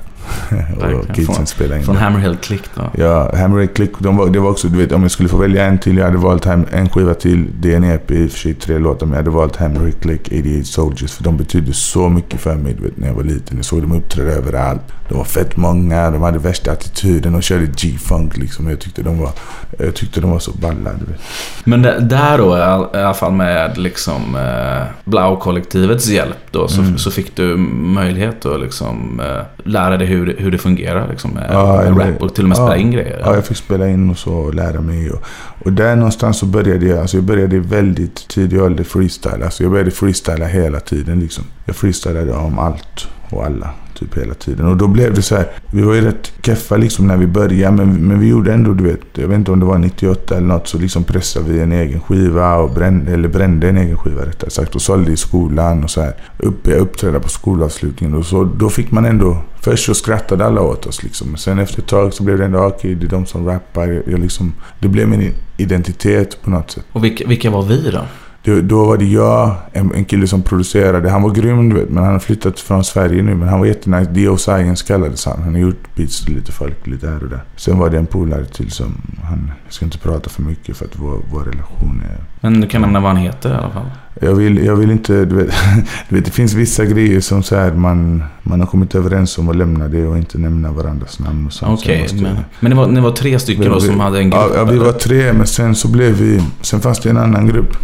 Och kidsen Från- spelar in Från där. Hammerhead Click då. Ja, Hammer Click, de var, det var också, du vet, om jag skulle få välja en till. Jag hade valt Ham, en skiva till. Det är en EP, i och för sig tre låtar. Men jag hade valt Hammer Click, 88 Soldiers. För de betydde så mycket för mig, du vet, när jag var liten. Jag såg dem uppträda överallt. De var fett många, de hade värsta attityden. De körde G-funk liksom. Jag tyckte de var, jag tyckte de var så balla, du vet. Men det, där då, i alla fall med liksom eh, Blau-kollektivets hjälp då, så, Mm. så fick du möjlighet att liksom eh, lära dig hur, hur det fungerar liksom med, Ja, med rap och till och med spela ja. in grejer. Ja, jag fick spela in och så och lära mig. Och, och där någonstans så började jag, alltså jag började väldigt tidig ålder freestyle. Alltså jag började freestyla hela tiden liksom. Jag freestylade om allt och alla. Typ hela tiden. Och då blev det så här. Vi var ju rätt keffa liksom när vi började. Men, men vi gjorde ändå, du vet. Jag vet inte om det var 98 eller något. Så liksom pressade vi en egen skiva. Och brände, eller brände en egen skiva rättare sagt. Och sålde i skolan och så här. Upp, jag uppträdde på skolavslutningen. Och så, då fick man ändå... Först så skrattade alla åt oss liksom. Men sen efter ett tag så blev det ändå okej, det är de som rappar. Jag liksom, det blev min identitet på något sätt. Och vilka, vilka var vi då? Då var det jag, en, en kille som producerade. Han var grym du vet, men han har flyttat från Sverige nu. Men han var jättenice. Dio Science kallades han. Han har gjort beats till lite folk lite här och där. Sen var det en polare till som, han, jag ska inte prata för mycket för att vår, vår relation är... Men du kan nämna vad han heter i alla fall. Jag vill, jag vill inte, du vet, (laughs) du vet, det finns vissa grejer som så här man, man har kommit överens om att lämna det och inte nämna varandras namn Okej, måste- men, men det var, ni var tre stycken då vi- som hade en grupp? Ja, vi var tre, men sen så blev vi... Sen fanns det en annan grupp.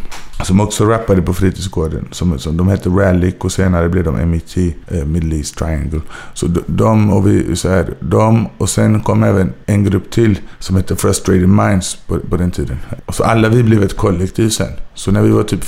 Som också rappade på fritidsgården. Som, som, de hette Rallic och senare blev de MET, eh, Middle East Triangle. Så de, de och vi, så här, de och sen kom även en grupp till som hette Frustrated Minds på, på den tiden. Och så alla vi blev ett kollektiv sen. Så när vi var typ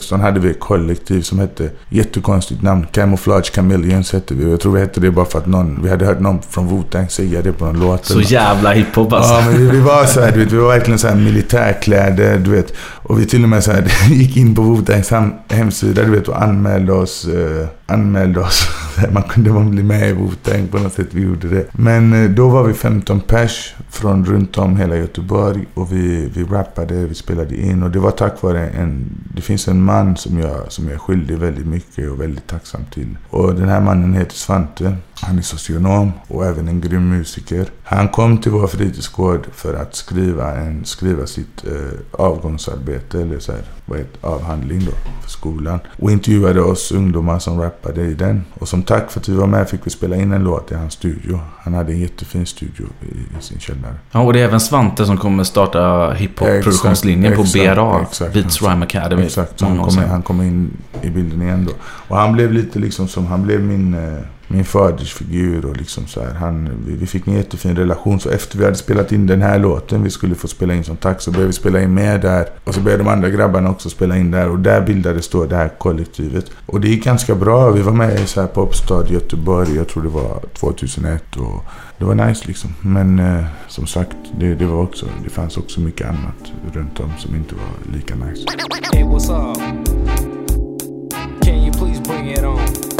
15-16 hade vi ett kollektiv som hette, jättekonstigt namn, Camouflage Chameleons hette vi. Jag tror vi hette det bara för att någon, vi hade hört någon från Wu-Tang säga det på någon låt. Så jävla hiphop alltså. Ja, men vi, vi var så här, du vet, vi var verkligen så här militärkläder, du vet. Och vi till och med så här, (laughs) gick in på Wu-Tangs hem- hemsida, du vet, och anmälde oss. Eh, anmälde oss. (laughs) Man kunde man bli med i Wu-Tang på något sätt, vi gjorde det. Men eh, då var vi 15 pers från runt om hela Göteborg. Och vi, vi rappade, vi spelade in. Och det var tack vare en, det finns en man som jag, som jag är skyldig väldigt mycket och väldigt tacksam till. Och den här mannen heter Svante. Han är socionom och även en grym musiker. Han kom till vår fritidsgård för att skriva, en, skriva sitt eh, avgångsarbete, eller så här, vad heter avhandling då, för skolan. Och intervjuade oss ungdomar som rappade i den. Och som tack för att vi var med fick vi spela in en låt i hans studio. Han hade en jättefin studio i, i sin källare. Ja, och det är även Svante som kommer starta hiphop-produktionslinjen på BRA, exakt. Beats Rhyme Academy. Exakt, så han Många år kom, sedan. han in i bilden igen då. Och han blev lite liksom som, han blev min, eh, min fadersfigur och liksom så här. Han, vi, fick en jättefin relation. Så efter vi hade spelat in den här låten, vi skulle få spela in som tack, så började vi spela in mer där. Och så började de andra grabbarna också spela in där. Och där bildades då det här kollektivet. Och det gick ganska bra. Vi var med i så här Popstad Göteborg, jag tror det var 2001. Och det var nice liksom. Men eh, som sagt, det, det, var också, det fanns också mycket annat runt om som inte var lika nice. Hey,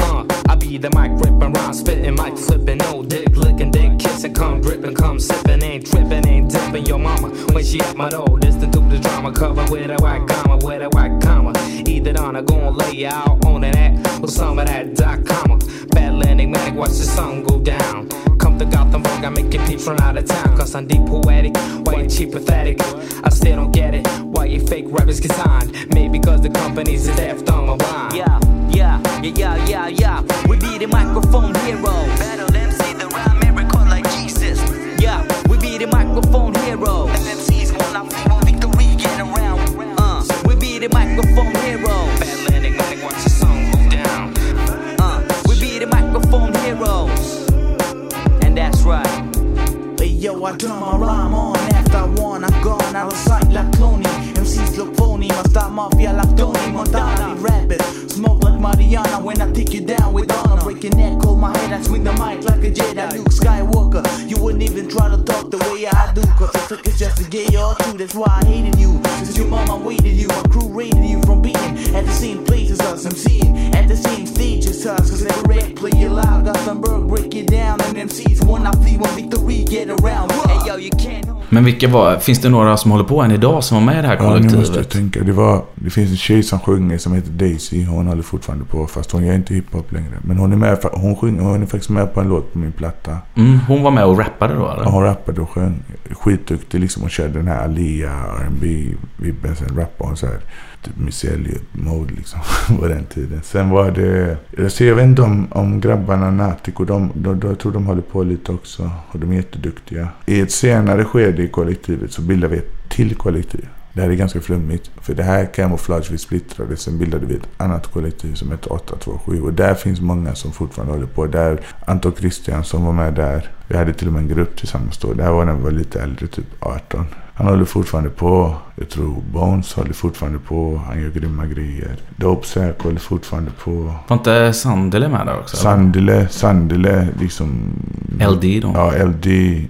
be the mic ripping, rhyme spitting, mic flipping, no dick licking, dick kissing, come dripping, come sipping, ain't tripping, ain't dipping your mama when she at my door. Listen to the drama cover with a white comma, with a white comma. Either on, I gon' lay out on act with some of that dot comma. Battle enigmatic, watch the sun go down. Come to Gotham, I make your peeps from out of town. Cause I'm deep poetic, why cheap pathetic? I still don't get it, why you fake rappers get signed? Maybe because the companies is left on my mind. Yeah, yeah, yeah, yeah, yeah, yeah. We be the microphone heroes. Battle MC, the rhyme miracle like Jesus. Yeah, we be the microphone heroes. MCs wanna feel victory, get around. Uh, we be the microphone heroes. Battle enigmatic, watch the sun go down. Uh, we be the microphone heroes. And that's right. Hey yo, I turn my rhyme on after one. I'm gone out of sight like my style mafia like Tony Montana. Be rapping, smoke like Mariana when I take you down with honor. Break your neck, hold my head, I swing the mic like a Jedi. Luke Skywalker, you wouldn't even try to talk the way I do. Cause I took it just to get your too. That's why I hated you. Since your mama waited you, my crew rated you from being at the same place as us. I'm seeing at the same stage as us. Cause every rap play you loud, Gothenburg break it down. And MCs wanna flee when victory get around. Hey yo, you can't. Men vilka var, finns det några som håller på än idag som var med i det här Ja, nu måste jag kollektivet? tänka. Det, var, det finns en tjej som sjunger som heter Daisy. Hon håller fortfarande på fast hon gör inte hiphop längre. Men hon är, med, hon, sjunger, hon är faktiskt med på en låt på min platta. Mm, hon var med och rappade då eller? Ja, hon rappade och sjöng. Skitduktig liksom. Hon körde den här Alia, R&B vibben Sen rappade hon så här. Typ Missy Elliott-mode liksom. (laughs) på den tiden. Sen var det... Alltså jag vet inte om, om grabbarna Natico, de, de, de, jag tror de håller på lite också. Och de är jätteduktiga. I ett senare skede i kollektivet så bildade vi ett till kollektiv. Det här är ganska flummigt. För det här Camouflage vi splittrade. Sen bildade vi ett annat kollektiv som heter 827. Och där finns många som fortfarande håller på. Där Anton Christian som var med där. Vi hade till och med en grupp tillsammans då. Det här var när vi var lite äldre, typ 18. Han håller fortfarande på. Jag tror Bones håller fortfarande på. Han gör grymma grejer. Dope Sack håller fortfarande på. Var inte Sandele med där också? eller? Sandile, Sandile liksom... LD då? Ja, LD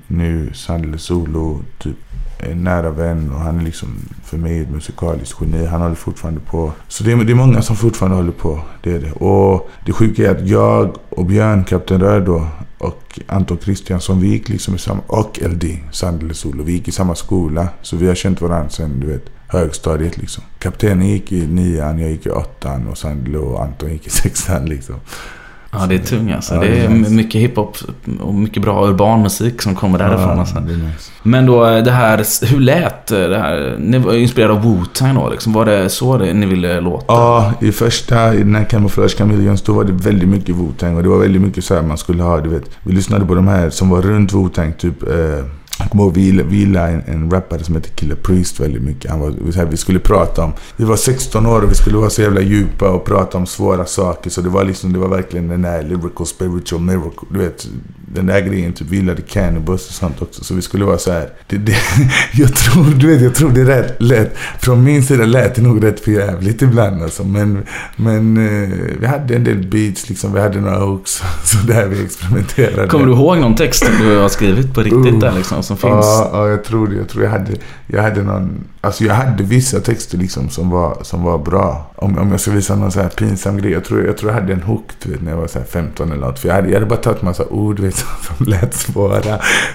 nu. Sandile Solo, typ en nära vän och han är liksom för mig ett musikaliskt geni. Han håller fortfarande på. Så det är, det är många som fortfarande håller på. Det är det. Och det sjuka är att jag och Björn, Kapten Röd då, och Anton Kristiansson, vi gick liksom i samma... Och LD, Sandel Solo. Vi gick i samma skola. Så vi har känt varandra sen, du vet, högstadiet liksom. Kaptenen gick i nian, jag gick i åttan och Sandel och Anton gick i sexan liksom. Ja, det är tung alltså. Ja, det det är är nice. mycket hiphop och mycket bra urban musik som kommer därifrån. Ja, alltså. är nice. Men då det här, hur lät det här? Ni var inspirerade av Wu-Tang då liksom. Var det så det, ni ville låta? Ja, i första, i den här Camouflage Chameleons, då var det väldigt mycket Wu-Tang. Och det var väldigt mycket så här man skulle ha, du vet. Vi lyssnade på de här som var runt Wu-Tang, typ... Eh, jag kommer ihåg vi gillade- vi gillade en, en rappare som heter Killer Priest väldigt mycket. Han var, vi skulle prata om... Vi var 16 år och vi skulle vara så jävla djupa och prata om svåra saker. Så det var liksom, det var verkligen den där lyrical spiritual miracle. Du vet, den där grejen. Typ, vi gillade Cannabis och sånt också. Så vi skulle vara så här. Det, det, (laughs) jag tror, du vet, jag tror det rätt lätt. Från min sida lät det nog rätt förjävligt ibland alltså. Men, men eh, vi hade en del beats liksom. Vi hade några hooks. Så där vi experimenterade. Kommer du ihåg någon text som du har skrivit på riktigt Uh. där liksom? Som finns? Ja, ja, jag tror det. Jag tror jag hade, jag hade någon... Alltså jag hade vissa texter liksom som var, som var bra. Om, om jag ska visa någon så här pinsam grej. Jag tror jag, tror jag hade en hook du vet, när jag var så här 15 eller något. För jag hade, jag hade bara tagit massa ord vet, (laughs) som lät svåra.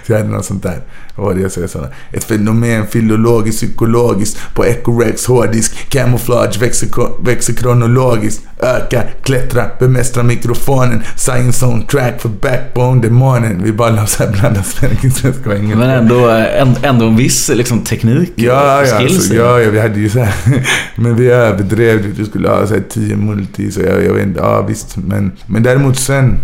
Så jag hade något sånt där. Vad var det jag? Sådana. Ett fenomen filologiskt, psykologiskt. På Ecorex hårddisk. Camouflage växer, kronologiskt. Öka, klättra, bemästra mikrofonen. Science on track för backbone, demonen. Vi bara la så här blanda svenska och engelska. Men ändå, ändå, en viss liksom, teknik. Ja, ja, skills alltså, ja, ja, vi hade ju så här, (laughs) Men vi överdrev. Vi skulle ha så här 10 multi. Så jag, jag vet inte. Ja, visst. Men, men däremot sen.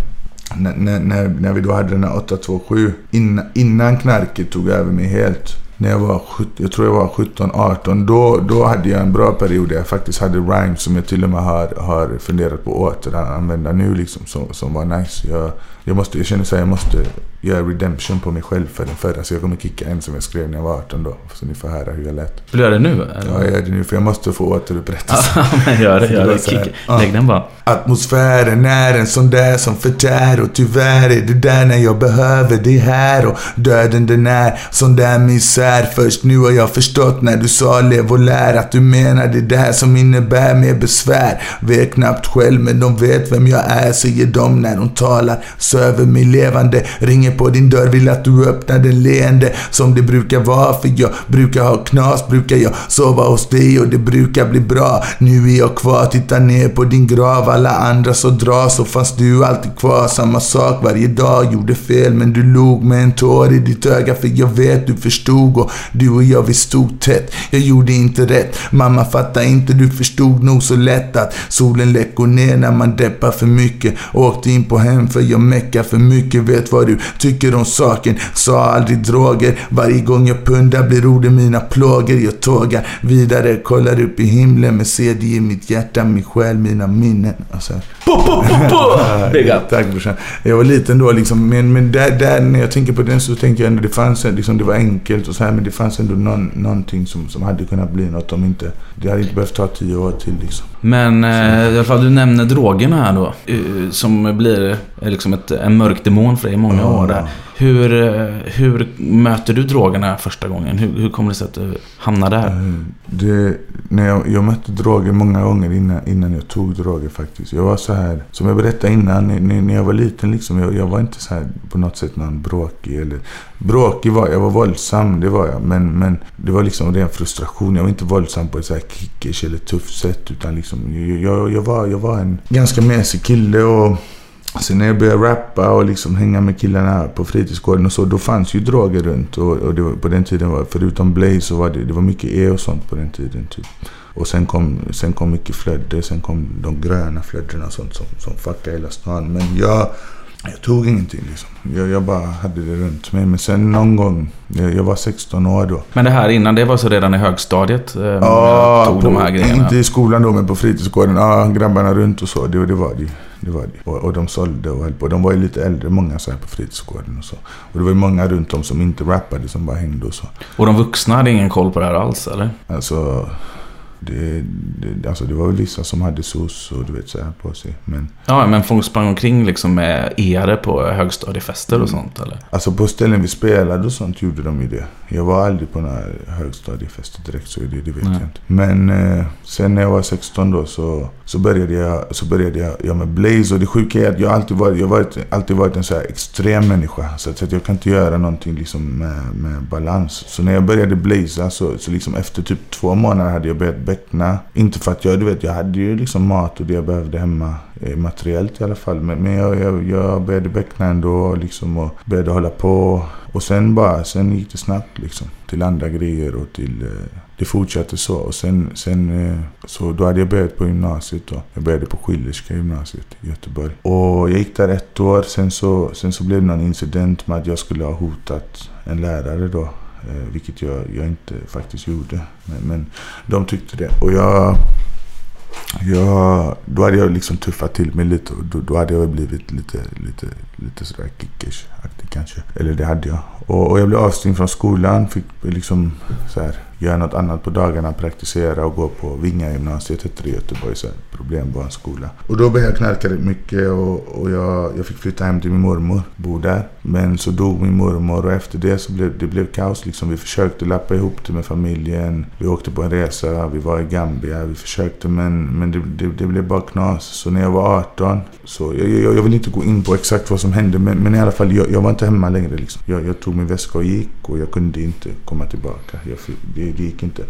När, när, när, vi då hade den här 827. Innan, innan knarket tog över mig helt. När jag var, jag tror jag var 17, 18. Då, då hade jag en bra period där jag faktiskt hade rhymes som jag till och med har, har funderat på att återanvända nu liksom. Som, som var nice. Jag, jag, måste, jag känner så här, jag måste göra redemption på mig själv för den förra. Så jag kommer kicka en som jag skrev när jag var 18 då. Så ni får höra hur jag lät. Vill du göra det nu? eller? Ja, jag gör det nu för jag måste få återupprättelse. Ja, (laughs) men gör det. (laughs) Så Gör det. så Kick, ja. lägg den bara. Atmosfären är en sån där som förtär och tyvärr är det där när jag behöver det här och döden den är sån där misär. Först nu har jag förstått när du sa lev och lär att du menar det där som innebär mer besvär. Vet knappt själv men de vet vem jag är säger de när de talar över mig levande, ringer på din dörr vill att du öppnar den leende som det brukar vara för jag brukar ha knas, brukar jag sova hos dig och det brukar bli bra. Nu är jag kvar, tittar ner på din grav, alla andra så dras och fanns du alltid kvar, samma sak varje dag. Gjorde fel men du log med en tår i ditt öga för jag vet du förstod och du och jag vi stod tätt. Jag gjorde inte rätt, mamma fattar inte, du förstod nog så lätt att solen läcker ner när man deppar för mycket. Åkte in på hem för jag meckar för mycket, vet vad du tycker om saken. Sa aldrig droger, varje gång jag pundar blir orden mina plågor. Jag tågar vidare, kollar upp i himlen men ser det i mitt hjärta, min själ, mina minnen. Alltså, Po, po, po, po! Big up. Tack brorsan. Jag var liten då liksom, men, men där, där när jag tänker på den så tänker jag ändå det fanns, liksom, det var enkelt och så här, men det fanns ändå någon, någonting som, som hade kunnat bli något om inte, det hade inte behövt ta tio år till liksom. Men eh, i alla fall, du nämner drogerna här då. eh, Som blir eh, liksom ett, en mörk demon för dig i många år. det. Hur, eh, hur möter du drogerna första gången? Hur, hur kommer det sig att du hamnar där? Eh, Det, när jag, jag mötte droger många gånger innan, innan jag tog droger faktiskt. Jag var så här, som jag berättade innan, när, när när jag var liten liksom, jag, jag var inte så här på något sätt någon bråkig eller... Bråkig var jag, var våldsam, det var jag. Men, men det var liksom ren frustration. Jag var inte våldsam på ett så här kickers eller tufft sätt. Utan liksom, jag, jag, jag, var, jag var en ganska mesig kille och... Sen när jag började rappa och liksom hänga med killarna på fritidsgården och så, då fanns ju droger runt. Och, och det var, på den tiden, var, förutom Blaze, så var det, det var mycket E och sånt på den tiden. Typ. Och sen kom, sen kom mycket flöde, sen kom de gröna flödena och sånt som, som fuckade hela stan. Men jag, jag tog ingenting liksom. Jag, jag bara hade det runt mig. Men sen någon gång, jag, jag var 16 år då. Men det här innan, det var så redan i högstadiet? Eh, Ja, tog på, de här grejerna? inte i skolan då, men på fritidsgården. Ja, grabbarna runt och så. Det, det var det. Det var det. Och, och de sålde och höll på. De var ju lite äldre, många så här på fritidsgården och så. Och det var ju många runt om som inte rappade, som bara hängde och så. Och de vuxna hade ingen koll på det här alls, eller? Alltså, det, det, alltså det var väl vissa som hade sos och du vet så här på sig. Men Ja, men folk sprang omkring liksom med eare på högstadiefester och sånt, eller? alltså på ställen vi spelade och sånt gjorde de ju det. Jag var aldrig på några högstadiefester direkt så det, det vet Nej. jag inte. Men eh, sen när jag var 16 då så, så började, jag, så började jag, jag med Blaze. Och det sjuka är att jag alltid varit, jag varit, alltid varit en så här extrem människa. Så att, så att jag kan inte göra någonting liksom med, med balans. Så när jag började blaza så, så liksom efter typ två månader hade jag börjat beckna. Inte för att jag, du vet, jag hade ju liksom mat och det jag behövde hemma. Eh, materiellt i alla fall. Men, men jag, jag, jag började beckna ändå liksom och började hålla på. Och sen bara, sen gick det snabbt liksom. Till andra grejer och till... Eh, det fortsatte så. Och sen, sen eh, så då hade jag börjat på gymnasiet då. Jag började på Schillerska gymnasiet i Göteborg. Och jag gick där ett år. Sen så, sen så blev det någon incident med att jag skulle ha hotat en lärare då. Eh, vilket jag, jag inte faktiskt gjorde. Men, men de tyckte det. Och jag... Ja, då hade jag liksom tuffat till mig lite och då, då hade jag blivit lite, lite, lite sådär kickers-aktig kanske. Eller det hade jag. Och, och jag blev avstängd från skolan. Fick liksom så här, göra något annat på dagarna. Praktisera och gå på Vinga gymnasiet hette det i Göteborg. Så här, problembarnsskola. Och då började jag knarka rätt mycket och, och jag, jag fick flytta hem till min mormor. Bo där. Men så dog min mormor och efter det så blev det blev kaos. Liksom. Vi försökte lappa ihop det med familjen. Vi åkte på en resa. Vi var i Gambia. Vi försökte men, men det, det, det blev bara knas. Så när jag var 18 så jag, jag, jag vill inte gå in på exakt vad som hände men, men i alla fall jag, jag var inte hemma längre. Liksom. Jag, jag tog min väska och gick och jag kunde inte komma tillbaka. Jag, det, det gick inte.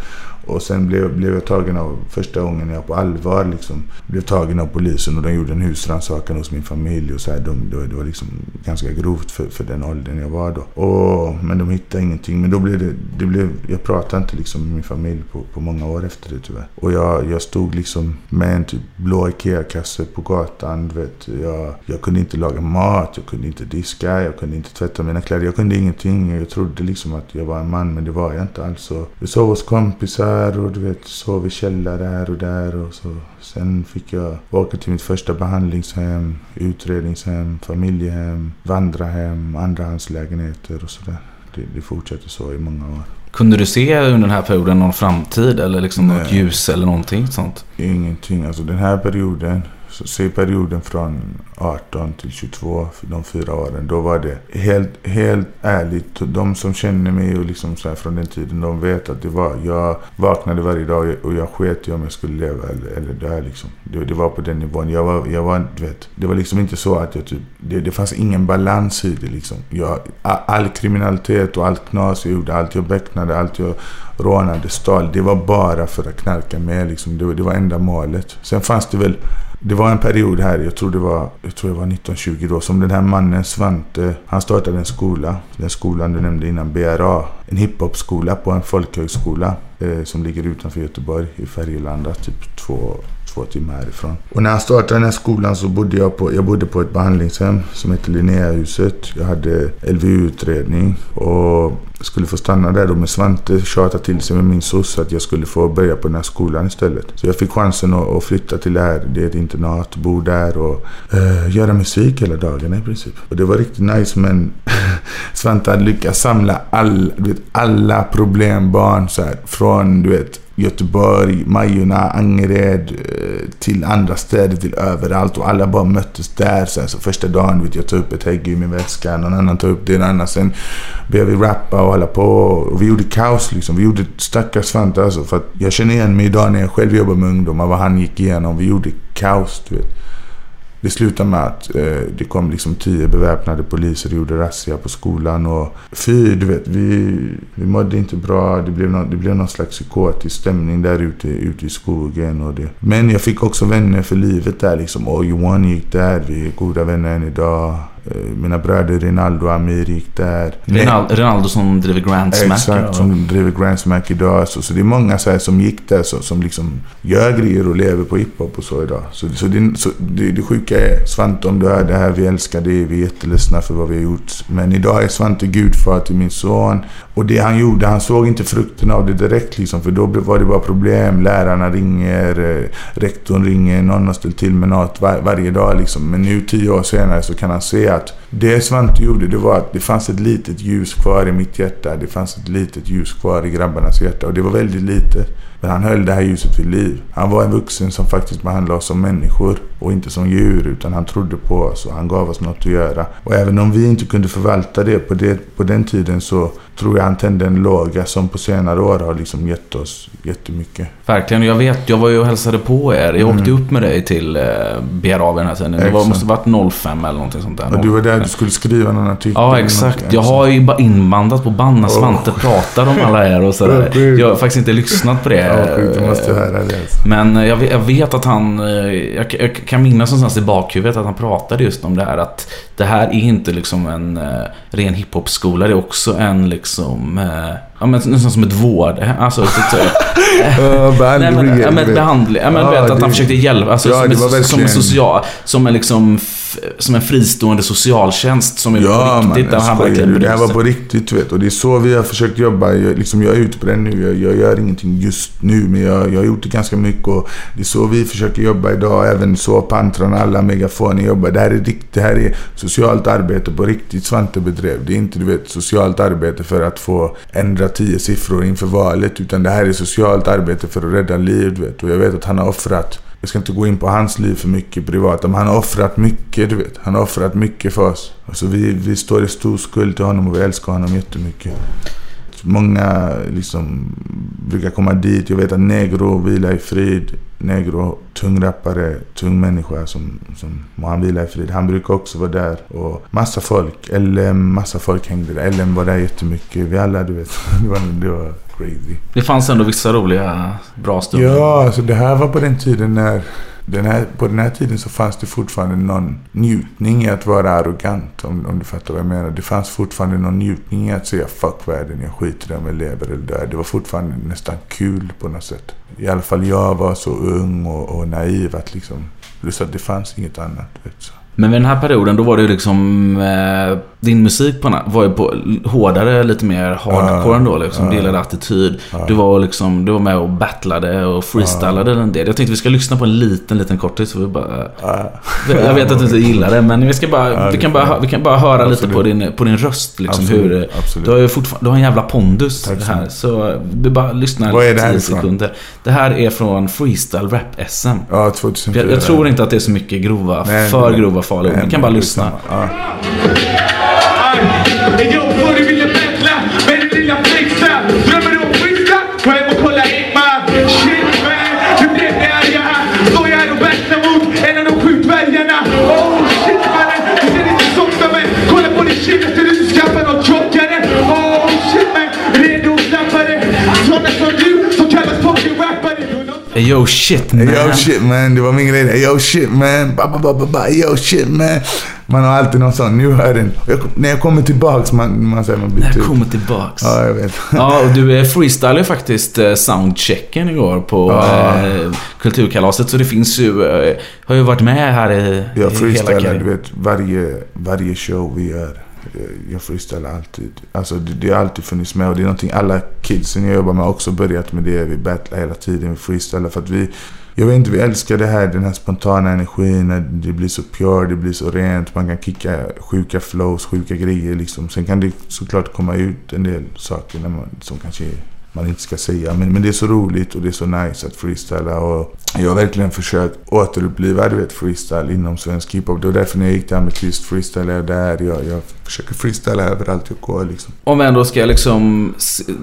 Och sen blev, blev jag tagen av, första gången jag på allvar liksom, blev tagen av polisen och de gjorde en husrannsakan hos min familj. Och så här, de, det, var, det var liksom ganska grovt för, för den åldern jag var då. Och, men de hittade ingenting. Men då blev det, det blev, jag pratade inte liksom med min familj på, på många år efter det tyvärr. Och jag, jag stod liksom med en typ blå IKEA-kasse på gatan. Vet, jag, jag kunde inte laga mat, jag kunde inte diska, jag kunde inte tvätta mina kläder. Jag kunde ingenting. Jag trodde liksom att jag var en man men det var jag inte alls. Jag sov hos kompisar och du vet, sov i källare här och där. Och så. Sen fick jag åka till mitt första behandlingshem, utredningshem, familjehem, vandrarhem, andrahandslägenheter och sådär. Det, det fortsatte så i många år. Kunde du se under den här perioden någon framtid eller liksom något ljus eller någonting sånt? Ingenting. Alltså den här perioden, så se perioden från 18 till 22, för de fyra åren. Då var det helt, helt ärligt. De som känner mig och liksom så här från den tiden, de vet att det var, jag vaknade varje dag och jag sket i om jag skulle leva eller, eller dö liksom. Det, det var på den nivån. Jag var, jag var, du vet, det var liksom inte så att jag typ, det, det fanns ingen balans i det liksom. Jag, all kriminalitet och allt knas jag gjorde, allt jag becknade, allt jag rånade, stal. Det var bara för att knarka med liksom. Det, var- det var enda målet. Sen fanns det väl det var en period här, jag tror det var, jag tror det var 1920 då, som den här mannen Svante, han startade en skola. Den skolan du nämnde innan, BRA. En hiphopskola på en folkhögskola eh, som ligger utanför Göteborg i Färgelanda, typ två, två timmar härifrån. Och när han startade den här skolan så bodde jag på, jag bodde på ett behandlingshem som heter Linnéahuset. Jag hade LVU-utredning och skulle få stanna där då. Men Svante tjatade till sig med min sosse att jag skulle få börja på den här skolan istället. Så jag fick chansen att, att flytta till det här. Det är ett internat, bo där och eh, göra musik hela dagarna i princip. Och det var riktigt nice men (laughs) Svante hade lyckats samla all, du vet, alla problembarn så här, från du vet Göteborg, Majorna, Angered eh, till andra städer, till överallt och alla bara möttes där. sen så första dagen vet jag tar upp ett hägg i min väska, någon annan tar upp det, en annan. Sen började vi rappa och hålla på. Och vi gjorde kaos liksom. Vi gjorde stackars Svante alltså. För att jag känner igen mig idag när jag själv jobbar med ungdomar, vad han gick igenom. Vi gjorde kaos, du vet. Det slutade med att eh, det kom liksom tio beväpnade poliser och gjorde razzia på skolan. Och fy, du vet, vi, vi mådde inte bra. Det blev, någon, det blev någon slags psykotisk stämning där ute, ute i skogen. Och det. Men jag fick också vänner för livet där liksom. Och Johan gick där. Vi är goda vänner än idag. Eh, Mina bröder Rinaldo och Amir gick där. Rinaldo, Rinaldo som driver Grand Smack. Exakt, som driver Grand Smack idag. Så, så det är många så här som gick där så, som liksom gör grejer och lever på hiphop och så idag. Så, så, det, så det, det sjuka är, Svante om du hör det här, vi älskar dig, vi är jätteledsna för vad vi har gjort. Men idag är Svante gudfar till min son. Och det han gjorde, han såg inte frukten av det direkt liksom. För då var det bara problem. Lärarna ringer, eh, rektorn ringer, någon har ställt till med något var, varje dag liksom. Men nu tio år senare så kan han se att det Svante gjorde, det var att det fanns ett litet ljus kvar i mitt hjärta. Det fanns ett litet ljus kvar i grabbarnas hjärta. Och det var väldigt litet. Men han höll det här ljuset vid liv. Han var en vuxen som faktiskt behandlade oss som människor och inte som djur. Utan han trodde på oss och han gav oss något att göra. Och även om vi inte kunde förvalta det på, det, på den tiden så tror jag han tände en låga som på senare år har liksom gett oss jättemycket. Verkligen. Jag vet, jag var ju och hälsade på er. Jag åkte upp med dig till eh, BRA vid den här tiden. Det var, måste varit 05 eller någonting sånt där. Och du var där, du skulle skriva någon artikel. Ja, exakt. Jag har ju bara inbandat på band när Svante pratar om alla er och sådär. Jag har faktiskt inte lyssnat på det. Ja, sjukt, du måste höra det. Alltså. Men eh, jag vet, jag vet att han... eh, Jag, jag kan minnas någonstans i bakhuvudet att han pratade just om det här att det här är inte liksom en eh, ren hiphop-skola. Det är också en liksom... eh, Ja men nästan som ett vård. Alltså, så, (laughs) så, Ja, men, behandling. Ja, men vet att han försökte hjälpa. Alltså, som, en, social... Som en liksom... Som en fristående socialtjänst som är Ja, på riktigt. man, han verkligen? Det här var på riktigt, du vet. Och det är så vi har försökt jobba. Jag, liksom, jag är ute på det nu. Jag, jag gör ingenting just nu, men jag, jag har gjort det ganska mycket. Och det är så vi försöker jobba idag. Även så Pantron, alla megafoner jobbar. Det här är, det här är socialt arbete på riktigt Svante bedrev. Det är inte, du vet, socialt arbete för att få ändra tio siffror inför valet. Utan det här är socialt arbete för att rädda liv, du vet. Och jag vet att han har offrat jag ska inte gå in på hans liv för mycket privat, men han har offrat mycket, du vet. Han har offrat mycket för oss. Alltså vi, vi står i stor skuld till honom och vi älskar honom jättemycket. Många liksom brukar komma dit. Jag vet att Negro vilar i frid. Negro, tung rappare, tung människa som, som må han vila i frid. Han brukar också vara där. Och massa folk. LM, massa folk hängde där. LM var där jättemycket. Vi alla, du vet. (laughs) Det var, det var crazy. Det fanns ändå vissa roliga, bra stunder. Ja, alltså det här var på den tiden när... Den här, på den här tiden så fanns det fortfarande någon njutning i att vara arrogant. Om, om du fattar vad jag menar. Det fanns fortfarande någon njutning i att säga fuck världen, jag skiter i om jag lever eller dör. Det var fortfarande nästan kul på något sätt. I alla fall jag var så ung och, och naiv att liksom... Plus att det fanns inget annat. Vet, så. Men vid den här perioden då var det liksom... Eh, din musik på, var ju på hårdare, lite mer hardcore ändå liksom. Du gillade attityd. Du var liksom... Du var med och battlade och freestylade en del. Jag tänkte vi ska lyssna på en liten, liten kortis. Vi bara... (laughs) Jag vet att du inte gillar det, men vi, ska bara, vi, kan bara, vi kan bara höra lite Absolut. på din, på din röst. Liksom, Absolut, hur, absolut. Du har ju fortfarande, du har en jävla pondus Tack här. Så vi bara lyssnar Vad är det här 10 ifrån? sekunder. Det här är från Freestyle Rap SM. Ja, 2004. Jag, jag tror inte att det är så mycket grova, Nej, för nej. grova. Nej, Vi kan bara lyssna. Samma. Ja. Yo shit man. Yo shit man, det var min grej. där. Yo shit man, ba, ba, ba, ba, ba. yo shit man. Man har alltid någon sån, nu hör den. Jag, när jag kommer tillbaks, man, man säger man byter Jag ut. kommer tillbaks. Ja, jag vet. Ja, (laughs) och du eh, freestylade faktiskt eh, soundchecken igår på Ja. eh, Kulturkalaset. Så det finns ju... Har ju varit med här i, Jag i freestylar, hela du vet, varje, varje show vi gör. Eh, jag- freestylar alltid. Alltså det, det har alltid funnits med och det är någonting alla kidsen jag jobbar med har också börjat med det. Vi battlar hela tiden, vi freestylar för att vi jag vet inte, vi älskar det här, den här spontana energin. När det blir så pure, det blir så rent. Man kan kicka sjuka flows, sjuka grejer liksom. Sen kan det såklart komma ut en del saker när man, som kanske är man inte ska säga. Men, men det är så roligt och det är så nice att freestyla. Och jag har verkligen försökt återuppliva du vet, freestyle inom svensk hiphop. Det var därför när jag gick till Amethyst freestylade jag där. Jag, jag försöker freestyla överallt jag går liksom. Om vi ändå ska liksom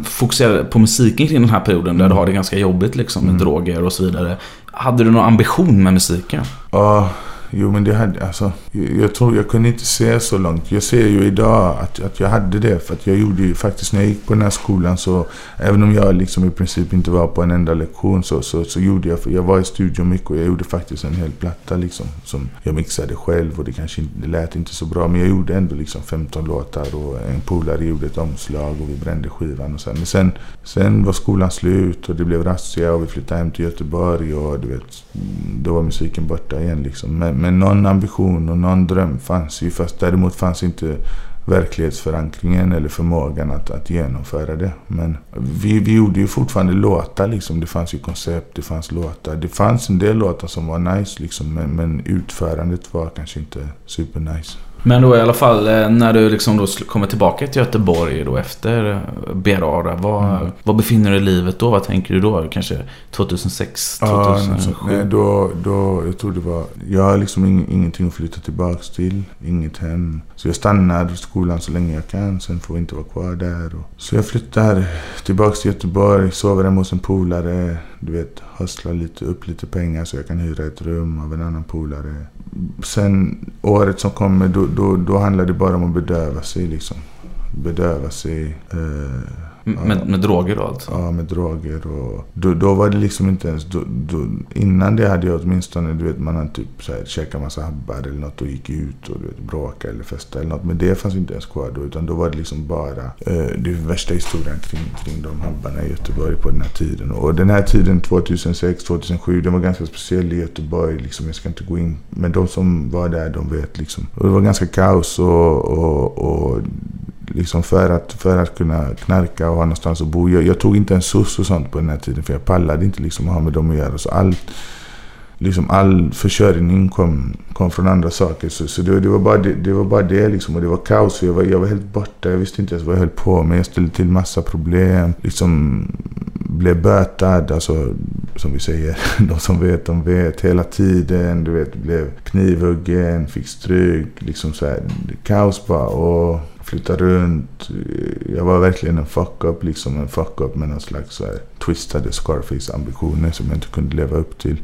fokusera på musiken kring den här perioden där du har det ganska jobbigt liksom med droger och så vidare. Hade du någon ambition med musiken? Ja, jo men det hade, alltså, jag, jag tror jag kunde inte se så långt. Jag ser ju idag att, att jag hade det. För att jag gjorde ju faktiskt när jag gick på den här skolan så, även om jag liksom i princip inte var på en enda lektion så, så, så gjorde jag, jag var i studion mycket och jag gjorde faktiskt en hel platta liksom. Som jag mixade själv och det kanske inte, det lät inte så bra. Men jag gjorde ändå liksom 15 låtar och en polare gjorde ett omslag och vi brände skivan och så. Men sen, sen var skolan slut och det blev razzia och vi flyttade hem till Göteborg och du vet, då var musiken borta igen liksom. Men, men någon ambition och någon dröm fanns ju. Fast däremot fanns inte verklighetsförankringen eller förmågan att, att genomföra det. Men vi, vi gjorde ju fortfarande låtar liksom. Det fanns ju koncept, det fanns låtar. Det fanns en del låtar som var nice liksom. Men, men utförandet var kanske inte supernice. Men då i alla fall eh, när du liksom då kommer tillbaka till Göteborg då efter eh, Berara. Vad, Mm. vad befinner du dig i livet då? Vad tänker du då? Kanske 2006, Ja, 2007? nej, då, då, jag tror det var... Jag har liksom ing, ingenting att flytta tillbaks till. Inget hem. Så jag stannar i skolan så länge jag kan. Sen får jag inte vara kvar där. Och, så jag flyttar tillbaks till Göteborg. Sover hemma hos en polare. Du vet, höstla lite, upp lite pengar så jag kan hyra ett rum av en annan polare. Sen året som kommer, då, då, då handlar det bara om att bedöva sig liksom. Bedöva sig. Eh, med, med droger då alltså? Ja, med droger och... Då, då var det liksom inte ens... Då, då, innan det hade jag åtminstone, du vet, man hade typ så här, käkat massa habbar eller något och gick ut och du vet, bråkade eller festade eller något. Men det fanns inte ens kvar då, utan då var det liksom bara eh, det värsta historien kring, kring de habbarna i Göteborg på den här tiden. Och den här tiden, 2006, 2007, den var ganska speciell i Göteborg. Liksom, jag ska inte gå in. Men de som var där, de vet liksom. Och det var ganska kaos och, och, och liksom för att, för att kunna knarka och ha någonstans att bo. Jag, jag tog inte en soc och sånt på den här tiden för jag pallade inte liksom att ha med dem att göra. Så allt, liksom all försörjning kom, kom från andra saker. Så, så det, det, var bara det, det var bara det liksom. Och det var kaos. För jag, var, jag var helt borta. Jag visste inte ens vad jag höll på med. Jag ställde till massa problem. Liksom blev bötad. Alltså som vi säger. (laughs) De som vet, de vet. Hela tiden. Du vet, blev knivhuggen. Fick stryk. Liksom så här. Kaos bara. Och flytta runt. Jag var verkligen en fuck-up. Liksom en fuck-up med någon slags så här, twistade Scarface-ambitioner som jag inte kunde leva upp till.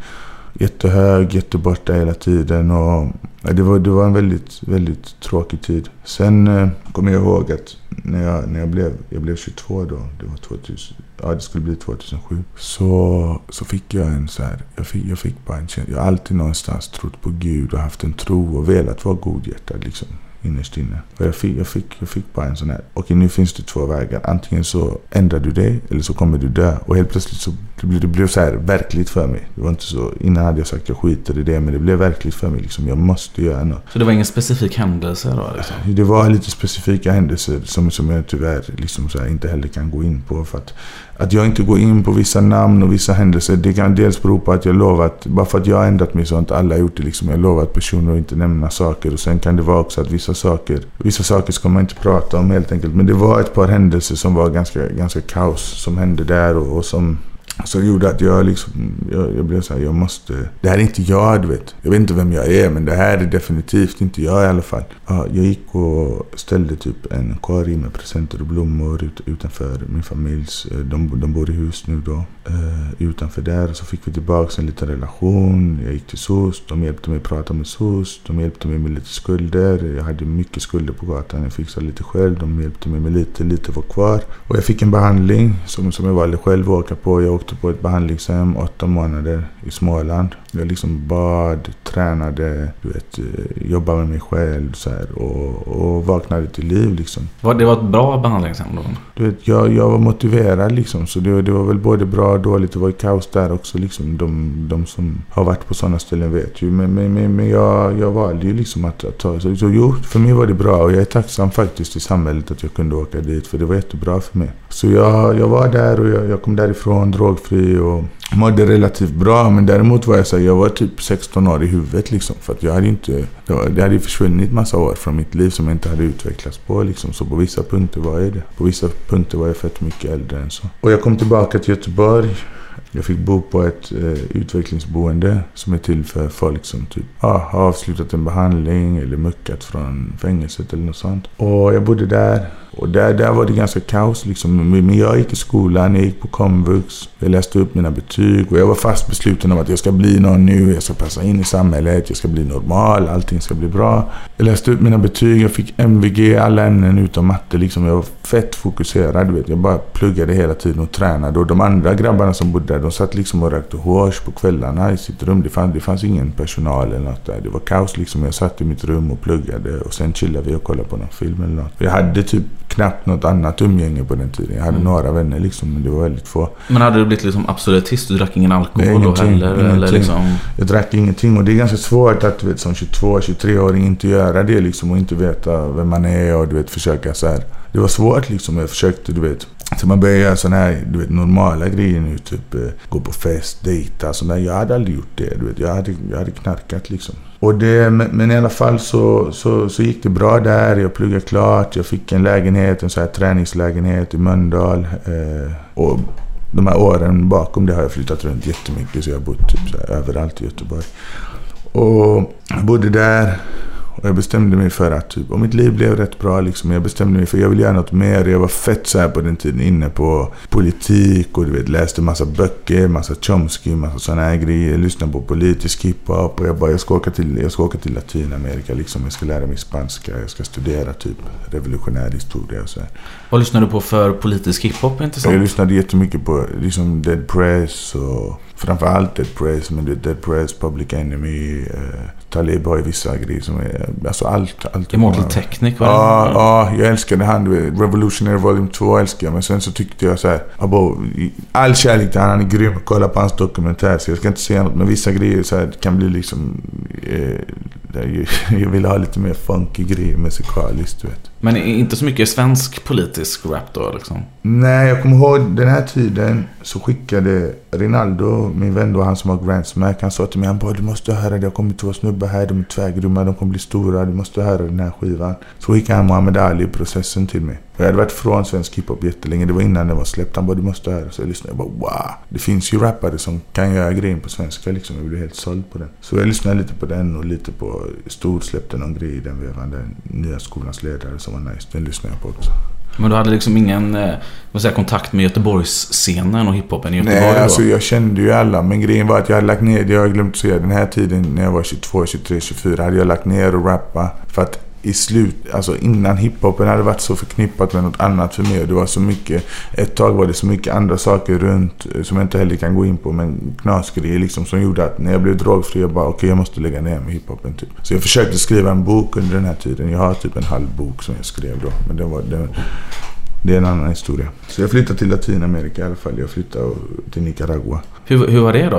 Jättehög, jätteborta hela tiden. Och, ja, det, var, det var en väldigt, väldigt tråkig tid. Sen eh, kommer jag ihåg att när jag, när jag, blev, jag blev 22 då, det var 2000, ja det skulle bli 2007. Så, så fick jag en så här, jag fick, jag fick bara en känsla. Jag har alltid någonstans trott på Gud och haft en tro och velat vara godhjärtad liksom innerst inne. Och jag fick, jag, fick, jag fick bara en sån här, okej nu finns det två vägar. Antingen så ändrar du dig eller så kommer du dö. Och helt plötsligt så det blev det blev så här verkligt för mig. Det var inte så, innan hade jag sagt jag skiter i det men det blev verkligt för mig. Liksom, jag måste göra något. Så det var ingen specifik händelse då liksom? Det var lite specifika händelser som, som jag tyvärr liksom så här inte heller kan gå in på. För att, att jag inte går in på vissa namn och vissa händelser, det kan dels bero på att jag lovat, bara för att jag har ändrat mig så har inte alla gjort det. Liksom. Jag har lovat personer att inte nämna saker. Och sen kan det vara också att vissa saker, vissa saker ska man inte prata om helt enkelt. Men det var ett par händelser som var ganska, ganska kaos som hände där och, och som Alltså, så gjorde att jag liksom, jag, jag blev såhär, jag måste, det här är inte jag du vet. Jag vet inte vem jag är men det här är definitivt inte jag i alla fall. Ja, jag gick och ställde typ en korg med presenter och blommor ut, utanför min familjs, eh, de, de bor i hus nu då. Eh, utanför där så fick vi tillbaka en liten relation. Jag gick till SOS, de hjälpte mig att prata med SOS. De hjälpte mig med lite skulder. Jag hade mycket skulder på gatan, jag fixade lite själv. De hjälpte mig med lite, lite var kvar. Och jag fick en behandling som, som jag valde själv att åka på. Jag åkte på ett behandlingshem åtta månader i Småland. Jag liksom bad, tränade, du vet, eh, jobbade med mig själv så här, och, och vaknade till liv liksom. Var- Det var ett bra behandlingshem då? Du vet, jag, jag var motiverad liksom. Så det, det var väl både bra och dåligt. Det var ju kaos där också liksom. De, de som har varit på sådana ställen vet ju. Men, men, men, men jag, jag valde ju liksom att, att ta... Så, så jo, för mig var det bra. Och jag är tacksam faktiskt till samhället att jag kunde åka dit. För det var jättebra för mig. Så jag, jag var där och jag, jag kom därifrån drogfri och mådde relativt bra. Men däremot var jag så här, jag var typ 16 år i huvudet liksom. För att jag hade inte... Det, hade ju försvunnit massa år från mitt liv som jag inte hade utvecklats på liksom. Så på vissa punkter var jag det. På vissa punkter var jag fett mycket äldre än så. Och jag kom tillbaka till Göteborg. Jag fick bo på ett eh, utvecklingsboende som är till för folk som typ ah, har avslutat en behandling eller muckat från fängelset eller något sånt. Och jag bodde där. Och där, där var det ganska kaos liksom. Men jag gick i skolan, jag gick på komvux. Jag läste upp mina betyg och jag var fast besluten om att jag ska bli någon nu. Jag ska passa in i samhället, jag ska bli normal, allting ska bli bra. Jag läste upp mina betyg, jag fick MVG i alla ämnen utom matte liksom. Jag var fett fokuserad, du vet. Jag bara pluggade hela tiden och tränade. Och de andra grabbarna som bodde där, de satt liksom och rökte hårs på kvällarna i sitt rum. Det fanns, det fanns ingen personal eller något där. Det var kaos liksom. Jag satt i mitt rum och pluggade och sen chillade vi och kollade på någon film eller något. Jag hade typ knappt något annat umgänge på den tiden. Jag hade Mm. några vänner liksom, men det var väldigt få. Men hade du blivit liksom absolutist? Du drack ingen alkohol Nej, då ingenting, heller? Eller ingenting. liksom... Jag drack ingenting och det är ganska svårt att du vet, som 22-23-åring inte göra det liksom och inte veta vem man är och du vet försöka så här. Det var svårt liksom. Jag försökte du vet. Så man började göra sådana här du vet, normala grejer nu. Typ eh, gå på fest, dejta. Sådär. Jag hade aldrig gjort det. Du vet. Jag, hade, jag hade knarkat liksom. Och det, men, i alla fall så, så, så gick det bra där. Jag pluggade klart. Jag fick en lägenhet, en så här träningslägenhet i Mölndal. Eh, och de här åren bakom det har jag flyttat runt jättemycket. Så jag har bott typ så här, överallt i Göteborg. Och jag bodde där. Och jag bestämde mig för att typ, och mitt liv blev rätt bra liksom. Jag bestämde mig för att jag ville göra något mer. Jag var fett så här på den tiden inne på politik och du vet läste massa böcker, massa Chomsky, massa sådana här grejer. Lyssnade på politisk hiphop och jag bara, jag ska åka till, jag ska åka till Latinamerika liksom. Jag ska lära mig spanska, jag ska studera typ revolutionär historia och så här. Vad lyssnar du på för politisk hiphop? Inte Jag lyssnade jättemycket på liksom Dead Press och framförallt Dead Press. Men du vet, Dead Press, Public Enemy, eh, Talib har ju vissa grejer som är... Alltså allt. allt Immortal Technic det? Ja, ja, jag älskade han. Revolutionary Volume 2 älskar jag. Men sen så tyckte jag så här, abo, all kärlek till han, han är grym. Kolla på hans dokumentär. Så jag ska inte säga något. Men vissa grejer så här, kan bli liksom... Eh, (laughs) jag vill ha lite mer funky grejer musikaliskt, du vet. Men inte så mycket svensk politisk rap då liksom? Nej, jag kommer ihåg den här tiden så skickade Rinaldo, min vän då, han som har Grand Smack, han sa till mig han bara du måste höra det, jag kommer två snubbar här, de är tvärgrymma, de kommer bli stora, du måste höra den här skivan. Så skickade han Muhammad Ali processen till mig. Och jag hade varit från svensk hiphop jättelänge, det var innan den var släppt. Han bara du måste höra. Så jag lyssnade, jag bara wow. Det finns ju rappare som kan göra grejen på svenska liksom. Jag blev helt såld på den. Så jag lyssnade lite på den och lite på Stor släppte någon grej i den vevan. Den nya skolans ledare som var nice. Den lyssnade jag på också. Men du hade liksom ingen eh, vad säger, jag, kontakt med Göteborgsscenen och hiphopen i Göteborg Nej, då? alltså jag kände ju alla. Men grejen var att jag hade lagt ner, det har jag glömt säga, den här tiden när jag var 22, 23, 24 hade jag lagt ner och rappa. För att i slut, alltså innan hiphopen hade varit så förknippat med något annat för mig. Och det var så mycket, ett tag var det så mycket andra saker runt eh, som jag inte heller kan gå in på. Men knasgrejer liksom som gjorde att när jag blev drogfri jag bara okej jag måste lägga ner med hiphopen typ. Så jag försökte skriva en bok under den här tiden. Jag har typ en halv bok som jag skrev då. Men det var, det, det är en annan historia. Så jag flyttade till Latinamerika i alla fall. Jag flyttade till Nicaragua. Hur, hur var det då?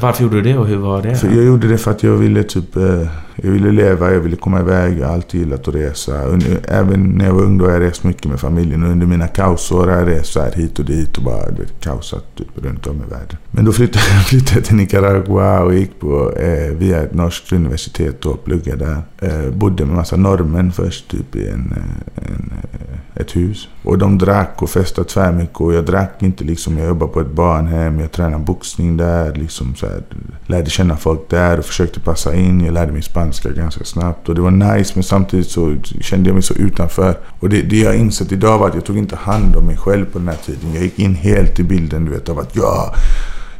Varför gjorde du det och hur var det? För jag gjorde det för att jag ville typ... Eh, jag ville leva, jag ville komma iväg. Jag har alltid gillat att resa. Under, även när jag var ung då har jag rest mycket med familjen. Och under mina kaosår har jag rest så här hit och dit och bara vet, kaosat typ runt om i världen. Men då flyttade, (laughs) flyttade jag till Nicaragua och gick på, eh, via ett norskt universitet och pluggade där. Eh, bodde med massa norrmän först typ i en, eh, en, eh, ett hus. Och de drack och festade tvärmycket och jag drack inte liksom. Jag jobbade på ett barnhem, jag tränade boxning där. Liksom så här, lärde känna folk där och försökte passa in. Jag lärde mig spanska ganska snabbt och det var nice men samtidigt så kände jag mig så utanför. Och det, det jag insett idag var att jag tog inte hand om mig själv på den här tiden. Jag gick in helt i bilden du vet av att ja,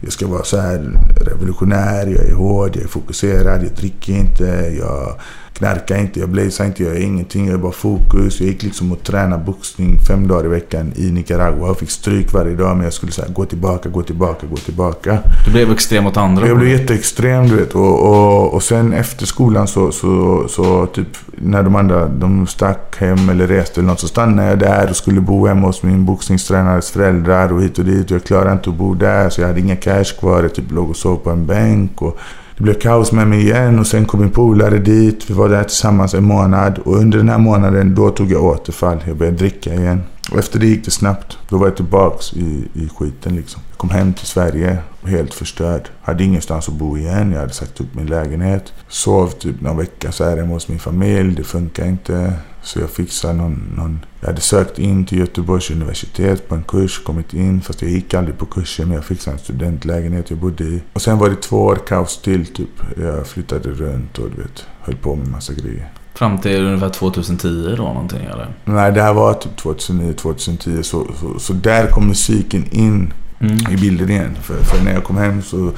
jag ska vara så här revolutionär, jag är hård, jag är fokuserad, jag dricker inte, jag knarkade inte, jag blazade inte, jag gör ingenting. Jag är bara fokus. Jag gick liksom och tränade boxning fem dagar i veckan i Nicaragua. Jag fick stryk varje dag men jag skulle säga gå tillbaka, gå tillbaka, gå tillbaka. Du blev extrem mot andra. Jag blev jätteextrem du vet. Och, och, och sen efter skolan så, så, så typ när de andra de stack hem eller reste eller något så stannade jag där och skulle bo hemma hos min boxningstränares föräldrar och hit och dit. Jag klarade inte att bo där så jag hade inga cash kvar. Jag typ låg och sov på en bänk. Och det blev kaos med mig igen och sen kom min polare dit. Vi var där tillsammans en månad och under den här månaden då tog jag återfall. Jag började dricka igen. Och efter det gick det snabbt. Då var jag tillbaks i, i skiten liksom. Jag kom hem till Sverige helt förstörd. Hade ingenstans att bo igen. Jag hade sagt upp min lägenhet. Sov typ någon vecka så här hemma hos min familj. Det funkar inte. Så jag fixade någon, någon... Jag hade sökt in till Göteborgs universitet på en kurs, kommit in. Fast jag gick aldrig på kursen, men jag fixade en studentlägenhet jag bodde i. Och sen var det två år kaos till typ. Jag flyttade runt och du vet, höll på med massa grejer. Fram till ungefär 2010 då någonting eller? Nej, det här var typ 2009, 2010. Så, så, så där kom musiken in Mm. i bilden igen. För, för när jag kom hem så...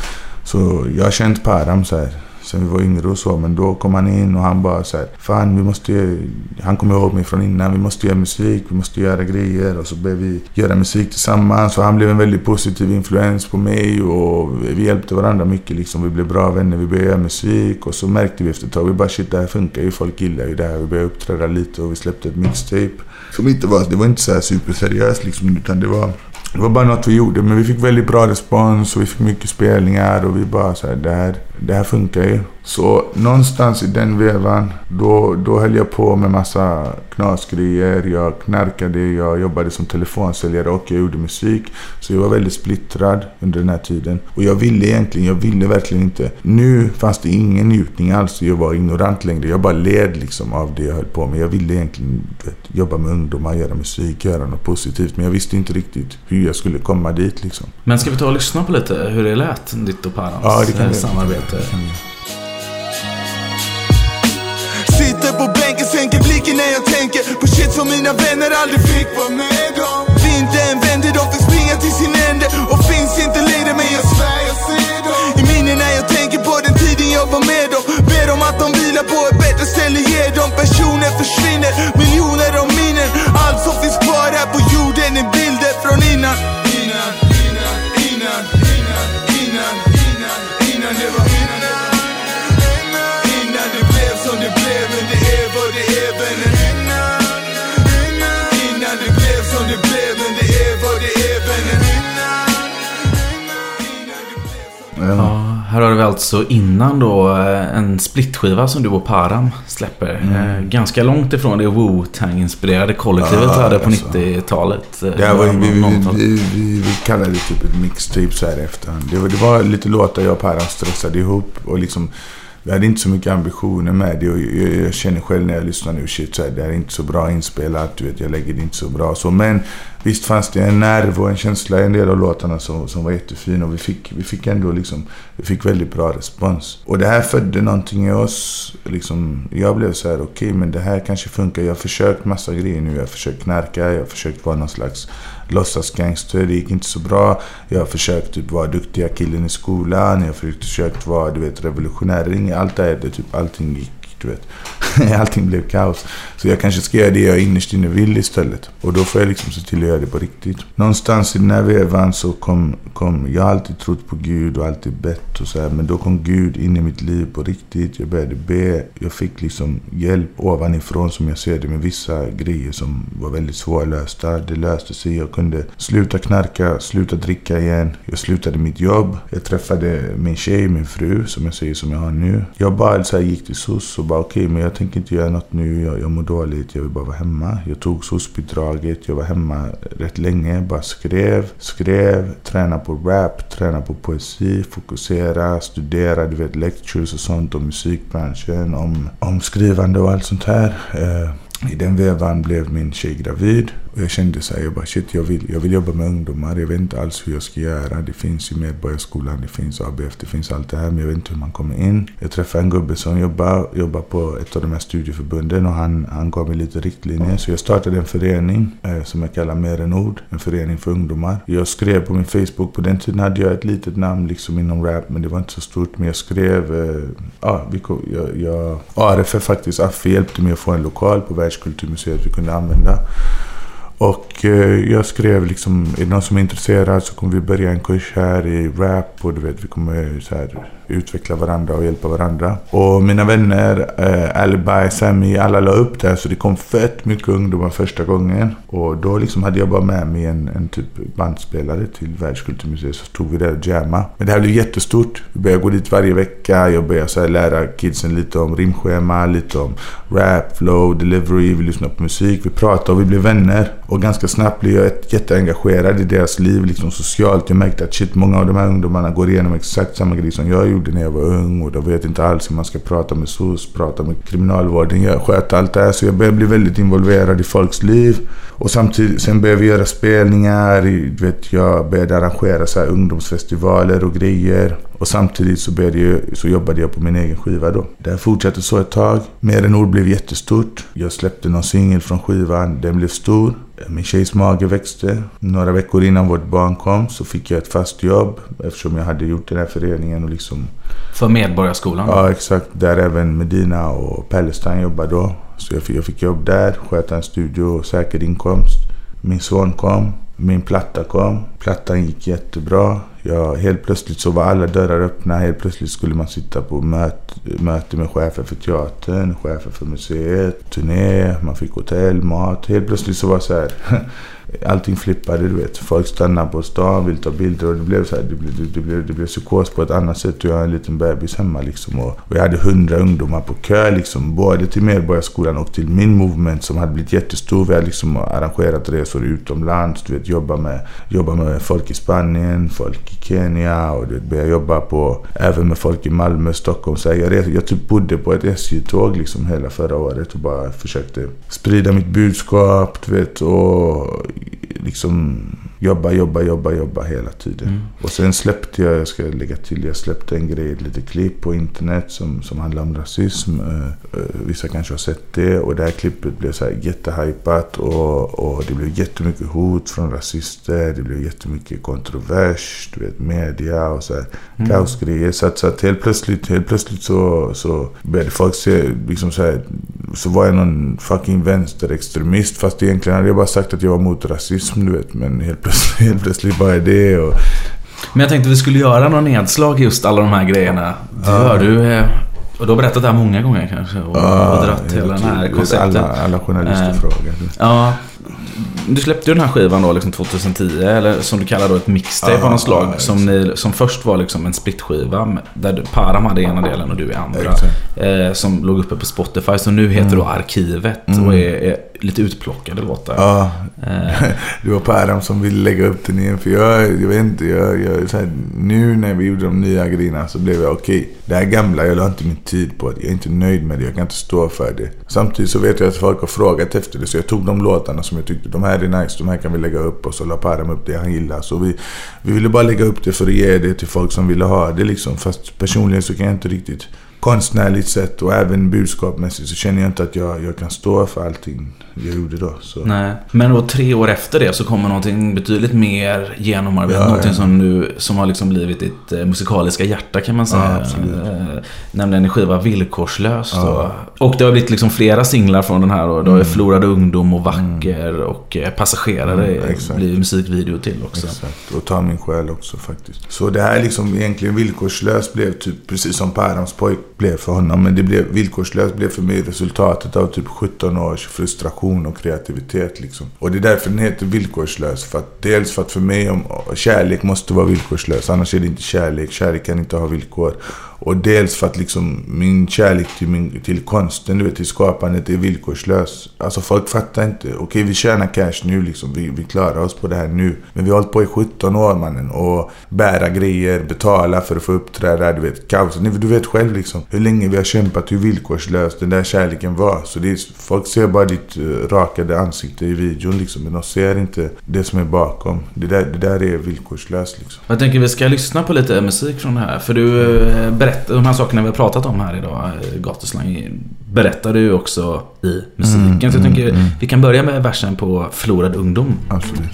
Så jag har känt Param så här. Sen vi var yngre och så. Men då kom han in och han bara så här. Fan vi måste. Han kom ihåg mig från innan. Vi måste göra musik. Vi måste göra grejer. Och så började vi göra musik tillsammans. Och han blev en väldigt positiv influens på mig. Och vi hjälpte varandra mycket liksom. Vi blev bra vänner. Vi började göra musik. Och så märkte vi efter ett tag. Vi bara shit det här funkar ju. Folk gillar ju det här. Vi började uppträda lite och vi släppte ett mixtape. Som inte var... Det var inte så här superseriöst liksom. Utan det var... Det var bara något vi gjorde, men vi fick väldigt bra respons och vi fick mycket spelningar och vi bara så här, det här, det här funkar ju. Så någonstans i den vevan, då, då höll jag på med massa knasgrejer. Jag knarkade, jag jobbade som telefonsäljare och jag gjorde musik. Så jag var väldigt splittrad under den här tiden. Och jag ville egentligen, jag ville verkligen inte. Nu fanns det ingen njutning alls. Jag var ignorant längre. Jag bara led liksom av det jag höll på med. Jag ville egentligen vet, jobba med ungdomar, göra musik, göra något positivt. Men jag visste inte riktigt hur jag skulle komma dit liksom. Men ska vi ta och lyssna på lite hur det lät, ditt och Params Ja, det kan eh, vi. Sitter på bänken, sänker blicken när jag tänker på shit som mina vänner aldrig fick vara med om. Vintern vänder, de fick springa till sin ände och finns inte längre men jag svär jag ser dem. I minnen när jag tänker på den tiden jag var med dem. Ber dem att de vilar på ett bättre ställe, ge dem personer försvinner. Miljoner av minnen, allt som finns kvar här på jorden är bilder från innan, Har vi alltså innan då eh, en splitskiva som du och Param släpper. Eh, Ganska långt ifrån det Wu-Tang-inspirerade kollektivet vi hade på alltså. 90-talet. eh, Det här var, vi, vi, vi, vi, kallade det typ ett mixtape så här efterhand. Det var, det var lite låtar jag och Paran stressade ihop. Och liksom, jag hade inte så mycket ambitioner med det. Och jag, jag känner själv när jag lyssnar nu, shit, så här, det här är inte så bra inspelat. Du vet, jag lägger det inte så bra. Så, men visst fanns det en nerv och en känsla i en del av låtarna som, som var jättefin. Och vi fick, vi fick ändå liksom, vi fick väldigt bra respons. Och det här födde någonting i oss. Liksom, jag blev så här, okej, men det här kanske funkar. Jag har försökt massa grejer nu. Jag har försökt knarka, jag har försökt vara någon slags låtsasgangster. Det gick inte så bra. Jag har försökt typ vara duktiga killen i skolan. Jag har försökt vara, du vet, revolutionär. Allt det här, det, typ allting gick, du vet. (laughs) allting blev kaos. Så jag kanske ska göra det jag innerst inne vill istället. Och då får jag liksom se till att göra det på riktigt. Någonstans i den här vevan så kom, kom jag har alltid trott på Gud och alltid bett och så här. Men då kom Gud in i mitt liv på riktigt. Jag började be. Jag fick liksom hjälp ovanifrån som jag ser det med vissa grejer som var väldigt svårlösta. Det löste sig. Jag kunde sluta knarka, sluta dricka igen. Jag slutade mitt jobb. Jag träffade min tjej, min fru, som jag säger som jag har nu. Jag bara så här, gick till SOS och bara okej, men jag tänker inte göra något nu. Jag, jag mår dåligt. Jag vill bara vara hemma. Jag tog SOS-bidraget. Jag var hemma rätt länge. Bara skrev, skrev, tränade på rap, tränade på poesi, fokusera, studera, du vet lectures och sånt om musikbranschen, om, om skrivande och allt sånt här. Eh, i den vevan blev min tjej gravid. Jag kände så här, jag bara shit, jag vill, jag vill jobba med ungdomar. Jag vet inte alls hur jag ska göra. Det finns ju Medborgarskolan, det finns ABF, det finns allt det här. Men jag vet inte hur man kommer in. Jag träffade en gubbe som jobbar, jobbar på ett av de här studieförbunden och han, han gav mig lite riktlinjer. Så jag startade en förening eh, som jag kallar Mer än ord. En förening för ungdomar. Jag skrev på min Facebook, på den tiden hade jag ett litet namn liksom inom rap, men det var inte så stort. Men jag skrev, eh, ja, vi, kom- jag, jag, ARF faktiskt, Affe hjälpte mig att få en lokal på Världskulturmuseet vi kunde använda. Och eh, jag skrev liksom, är det någon som är intresserad så kommer vi börja en kurs här i rap och du vet, vi kommer så här, utveckla varandra och hjälpa varandra. Och mina vänner, eh, Alibi, Sammy, alla la upp det här så det kom fett mycket ungdomar första gången. Och då liksom hade jag bara med mig en, en typ bandspelare till Världskulturmuseet så stod vi där och jamma. Men det här blev jättestort. Vi började gå dit varje vecka. Jag började så här lära kidsen lite om rimschema, lite om rap, flow, delivery. Vi lyssnade på musik, vi pratade och vi blev vänner. Och ganska snabbt blev jag jätteengagerad i deras liv, liksom socialt. Jag märkte att shit, många av de här ungdomarna går igenom exakt samma grej som jag gjorde när jag var ung. Och de vet inte alls hur man ska prata med SOS, prata med kriminalvården, jag sköt allt det här. Så jag började bli väldigt involverad i folks liv. Och samtidigt, sen började vi göra spelningar. vet, jag började arrangera så här ungdomsfestivaler och grejer. Och samtidigt så, började jag, så jobbade jag på min egen skiva då. Det här fortsatte så ett tag. Mer än ord blev jättestort. Jag släppte någon singel från skivan. Den blev stor. Min tjejs mage växte. Några veckor innan vårt barn kom så fick jag ett fast jobb. Eftersom jag hade gjort den här föreningen och liksom... För Medborgarskolan? Ja, exakt. Där även Medina och Palestine jobbade då. Så jag fick, jag fick jobb där, sköta en studio och säker inkomst. Min son kom, min platta kom. Plattan gick jättebra. Ja, helt plötsligt så var alla dörrar öppna. Helt plötsligt skulle man sitta på möt, möte med chefer för teatern, chefer för museet, turné, man fick hotell, mat. Helt plötsligt så var det så här. (laughs) Allting flippade, du vet. Folk stannade på stan, ville ta bilder och det blev så här, det blev, det, blev, det blev psykos på ett annat sätt. Jag har en liten bebis hemma liksom. Och, och jag hade hundra ungdomar på kö liksom. Både till Medborgarskolan och till min movement som hade blivit jättestor. Vi hade liksom arrangerat resor utomlands, du vet. Jobba med, jobba med folk i Spanien, folk i Kenya och du vet, börja jobba på, även med folk i Malmö, Stockholm. Så här, jag, res- jag typ bodde på ett SJ-tåg liksom hela förra året och bara försökte sprida mitt budskap, du vet. Och liksom jobba, jobba, jobba, jobba hela tiden. Mm. Och sen släppte jag, jag ska lägga till, jag släppte en grej, ett litet klipp på internet som, som handlar om rasism. Eh, vissa kanske har sett det och det här klippet blev så här jättehypat och, och det blev jättemycket hot från rasister. Det blev jättemycket kontrovers, du vet media och så här Mm. kaosgrejer. Så att, så att helt plötsligt, helt plötsligt så, så började folk se liksom så här, så var jag någon fucking vänsterextremist fast egentligen hade jag bara sagt att jag var mot rasism du vet. Men helt plötsligt, helt plötsligt bara det och... Men jag tänkte vi skulle göra någon nedslag i just alla de här grejerna. Det Ja. gör du. eh, Och du har berättat det här många gånger kanske. Och, och dratt hela den här konceptet. Alla, alla journalister Eh, frågar. Ja. Du släppte ju den här skivan då liksom 2010, eller som du kallar då ett mixtape Ja, av något slag. ja, som, ni, som först var liksom en splitskiva där du, Param hade ena delen och du i andra. Eh, som låg uppe på Spotify, som nu heter Mm. då Arkivet Mm. och är, är lite utplockade låtar. Ja, Eh, (laughs) det var Päram som ville lägga upp den igen. För jag, jag vet inte, jag, jag, här, nu när vi gjorde de nya grejerna så blev jag okej. det här gamla, jag la inte min tid på det. Jag är inte nöjd med det, jag kan inte stå för det. Samtidigt så vet jag att folk har frågat efter det. Så jag tog de låtarna som jag tyckte, de här är nice, de här kan vi lägga upp. Och så la Päram upp det han gillar. Så vi, vi ville bara lägga upp det för att ge det till folk som ville ha det liksom. Fast personligen så kan jag inte riktigt konstnärligt sett och även budskapsmässigt så känner jag inte att jag, jag kan stå för allting jag gjorde då. Så. Nej. Men då tre år efter det så kommer någonting betydligt mer genomarbetat. Ja, någonting ja. som nu som har liksom blivit ditt eh, musikaliska hjärta kan man säga. Ja. Eh, nämligen en skiva Villkorslöst. Ja. då. Och det har blivit liksom flera singlar från den här. Och det har ju Mm. Förlorad ungdom och Vacker och eh, Passagerare Mm, blir musikvideo till också. Exakt. Och ta min själ också faktiskt. Så det här liksom egentligen villkorslöst blev typ precis som Pärams pojk blev för honom. Men det blev villkorslöst blev för mig resultatet av typ 17 års frustration och kreativitet liksom. Och det är därför den heter villkorslös. För att, dels för att för mig om, kärlek måste vara villkorslös. Annars är det inte kärlek. Kärlek kan inte ha villkor. Och dels för att liksom min kärlek till, min, till konsten, du vet, till skapandet är villkorslös. Alltså folk fattar inte. Okej, vi tjänar cash nu liksom. Vi, vi klarar oss på det här nu. Men vi har hållit på i 17 år mannen. Och bära grejer, betala för att få uppträda, du vet, kaos. Du vet själv liksom hur länge vi har kämpat, hur villkorslös den där kärleken var. Så det är, folk ser bara ditt uh, rakade ansikte i videon liksom. Men de ser inte det som är bakom. Det där, det där är villkorslöst liksom. Jag tänker vi ska lyssna på lite musik från det här. För du eh, berättar, de här sakerna vi har pratat om här idag, eh, gatuslang, berättar du också i musiken. Mm, så jag mm, tänker mm. vi kan börja med versen på Förlorad ungdom. Absolut.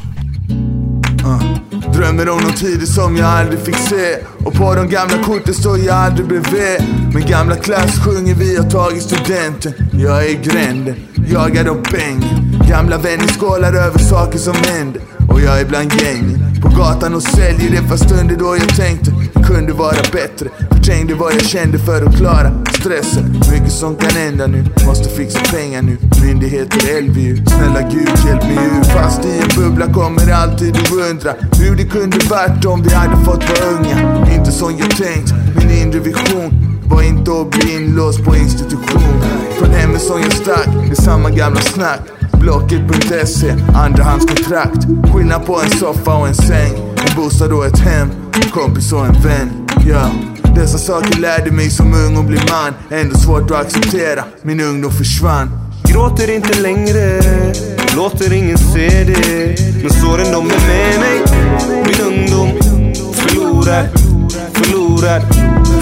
Uh. Drömmer om någon tider som jag aldrig fick se Och på de gamla korten står jag aldrig bredvid Med gamla klass sjunger vi har tagit studenten Jag är i gränden, jagad av pengen Gamla vänner skålar över saker som händer och jag är bland gängen På gatan och säljer det fast stunder då jag tänkte. Det kunde vara bättre. Förträngde vad jag kände för att klara stressen. Mycket som kan hända nu. Måste fixa pengar nu. Myndigheter LVU Snälla gud hjälp mig ur. Fast i en bubbla kommer alltid att undra Hur det kunde varit om vi hade fått vara unga. Inte som jag tänkt. Min inre vision var inte att bli inlåst på institution. Från hemmet som jag stack. Det är samma gamla snack. Blocket.se, andrahandskontrakt. Skillnad på en soffa och en säng. En bostad och ett hem En kompis och en vän. Yeah. dessa saker lärde mig som ung och bli man. Ändå svårt att acceptera Min ungdom försvann. Gråter inte längre, låter ingen se det. Men såren de är med mig Min ungdom förlorad, förlorad,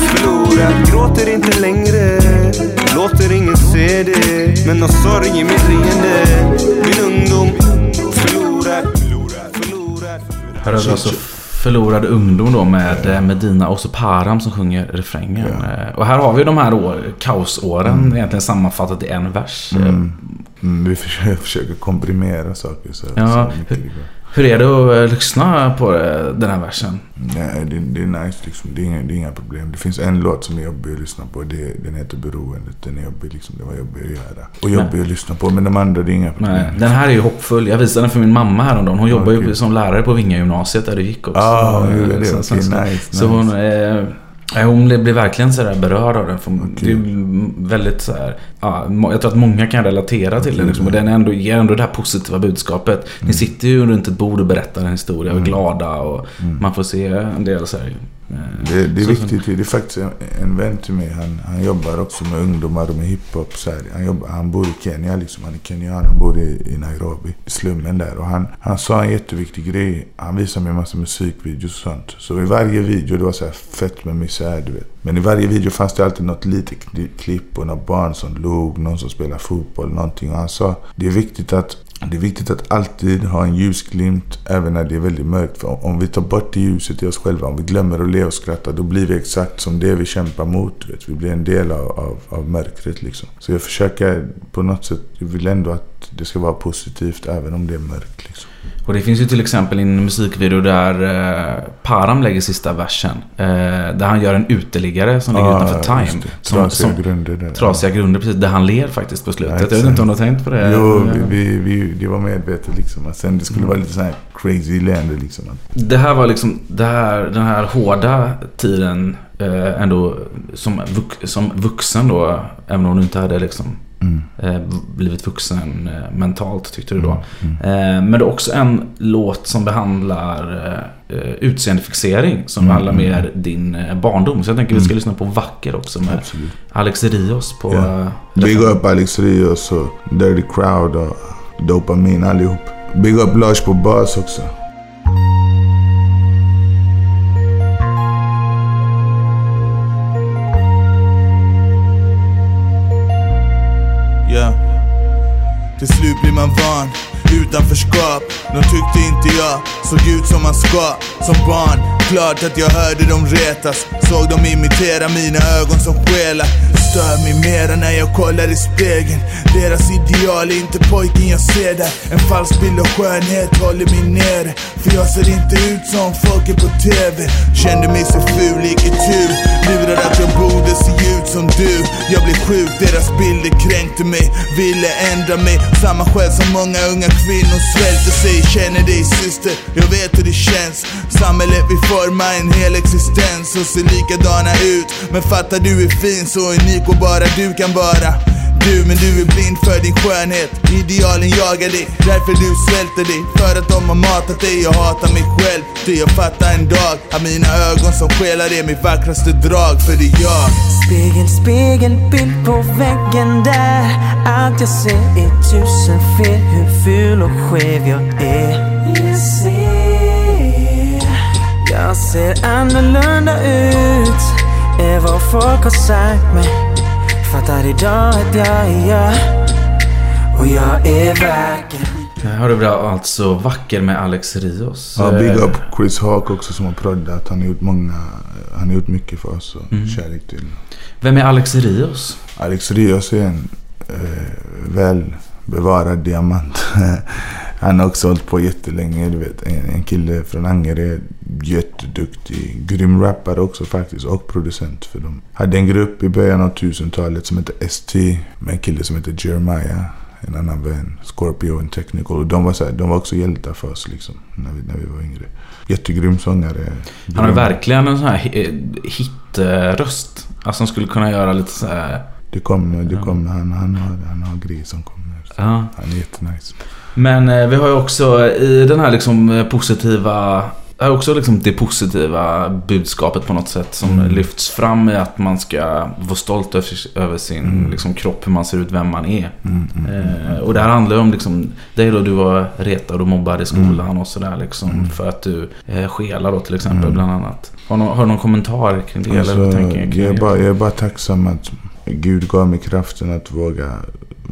förlorad Gråter inte längre, låter ingen se det Men har sorg i mitt leende. Min ungdom förlorad, förlorad Här vi alltså Förlorad ungdom då med eh, Medina och Param som sjunger refrängen. Eh, Och här har vi de här år, kaosåren egentligen sammanfattat i en vers. Eh, Mm. Mm, vi försöker, försöker komprimera saker så, Ja, så mycket hur- det är det att eh, lyssna på eh, den här versen? Nej, det, det är nice liksom. Det är, inga, det är inga problem. Det finns en låt som är jobbig att lyssna på. Det, den heter Beroendet. Den är jobbig liksom. Det var jobbig att göra. Och jobbig att lyssna på. Men de andra, det är inga problem. Nej, den här är ju hoppfull. Jag visade den för min mamma häromdagen. Hon jobbar ju Okej. som lärare på Vinga gymnasiet där det gick också. Ah, hon gjorde det. Okej, så- nice, Så hon, eh, nej, hon blev verkligen sådär berörd av den. För Det är väldigt så här, ja, jag tror att många kan relatera till den. Liksom, och den är ändå, ger ändå det här positiva budskapet. Mm. Ni sitter ju runt ett bord och berättar en historia och är glada. Och man får se en del så här, Mm. Det, det är viktigt. Det är faktiskt en, en vän till mig. Han, han jobbar också med ungdomar och med hiphop. Så här. Han, jobbar, han bor i Kenya liksom. Han är kenyan. Han bor i, i Nairobi. I slummen där. Och han, han sa en jätteviktig grej. Han visade mig en massa musikvideos och sånt. Så i varje video, det var så här fett med misär du vet. Men i varje video fanns det alltid något litet kli- klipp och några barn som log. Någon som spelar fotboll. Någonting. Och han sa det är viktigt att det är viktigt att alltid ha en ljusglimt även när det är väldigt mörkt. För om vi tar bort det ljuset i oss själva, om vi glömmer att le och skratta, då blir vi exakt som det vi kämpar mot. Vet. Vi blir en del av, av, av mörkret liksom. Så jag försöker på något sätt, jag vill ändå att det ska vara positivt även om det är mörkt. Liksom. Och det finns ju till exempel en musikvideo där eh, Param lägger sista versen. Eh, där han gör en uteliggare som ligger Ja, utanför Time. Som, Trasiga som, grunder där. Trasiga grunder, precis. Där han ler faktiskt på slutet. Ja, jag vet inte om du har tänkt på det? Jo, vi, vi, vi, det var medvetet liksom. Att sen det skulle vara lite sån här crazy leende liksom. Det här var liksom det här, den här hårda tiden eh, ändå som, vux, som vuxen då. Även om du inte hade liksom Mm. eh, blivit vuxen eh, mentalt tyckte du då. Mm, Eh, men det är också en låt som behandlar eh, utseendefixering. Som Mm, behandlar mm, mer din eh, barndom. Så jag tänker vi ska Mm. lyssna på Vacker också med Absolut. Alex Rios på... Eh, Big up Alex Rios och Dirty Crowd och Dopamin allihop. Big up Lars på bas också. Yeah. Till slut blir man van, utanförskap De tyckte inte jag såg ut som man ska. Som barn, klart att jag hörde dem retas. Såg dem imitera mina ögon som skelar stör mig mera när jag kollar i spegeln. Deras ideal är inte pojken jag ser där. En falsk bild av skönhet håller mig nere. För jag ser inte ut som folket på TV Kände mig så ful, gick i tur. Lurade att jag borde se ut som du. Jag blev sjuk, deras bilder kränkte mig. Ville ändra mig. Samma skäl som många unga kvinnor svälter sig Känner dig syster, jag vet hur det känns. Samhället vill forma en hel existens och ser likadana ut. Men fattar du är fin, så unik och bara du kan vara du, men du är blind för din skönhet. Idealen jagar dig, därför du svälter dig. För att de har matat dig, jag hatar mig själv. Ty jag fattar en dag att mina ögon som skelar är mitt vackraste drag. För det är jag. Spegel, spegelbild på väggen där. Allt jag ser är tusen fel. Hur ful och skev jag är. Jag ser Jag ser annorlunda ut. Än vad folk har sagt mig. Fattar idag att jag är jag Och jag är vacker Här har du bra, alltså Vacker med Alex Rios. Ja, big Eh, up Chris Hawk också som har proddat. Han har gjort många, han har gjort mycket för oss. Och Mm. Kärlek till. Vem är Alex Rios? Alex Rios är en eh, väl bevarad diamant. (laughs) Han har också hållit på jättelänge. Du vet, en, kille från Angered. Jätteduktig. Grym rappare också faktiskt. Och producent för dem. Hade en grupp i början av 1000-talet som hette ST. Med en kille som heter Jeremiah. En annan vän. Scorpio and Technical. Och de var, så här, de var också hjältar för oss liksom. När vi, när vi var yngre. Jättegrym sångare. Han har Grym. verkligen en sån här hi- hitröst. Alltså han skulle kunna göra lite så här... Det kommer, det kommer. Han, han, har, han har grejer som kommer. Ja. Han är jättenice. Men eh, vi har ju också i den här liksom eh, positiva... Det är också liksom det positiva budskapet på något sätt som Mm. lyfts fram i att man ska vara stolt över, sin Mm. liksom, kropp, hur man ser ut, vem man är. Mm, mm, Eh, och det här handlar ju om liksom, dig då du var retad och mobbad i skolan och sådär liksom. Mm. För att du eh, skelar då till exempel Mm. bland annat. Har du, har du någon kommentar kring det? eller Alltså, vad tänker jag jag, är bara, jag är bara tacksam att Gud gav mig kraften att våga,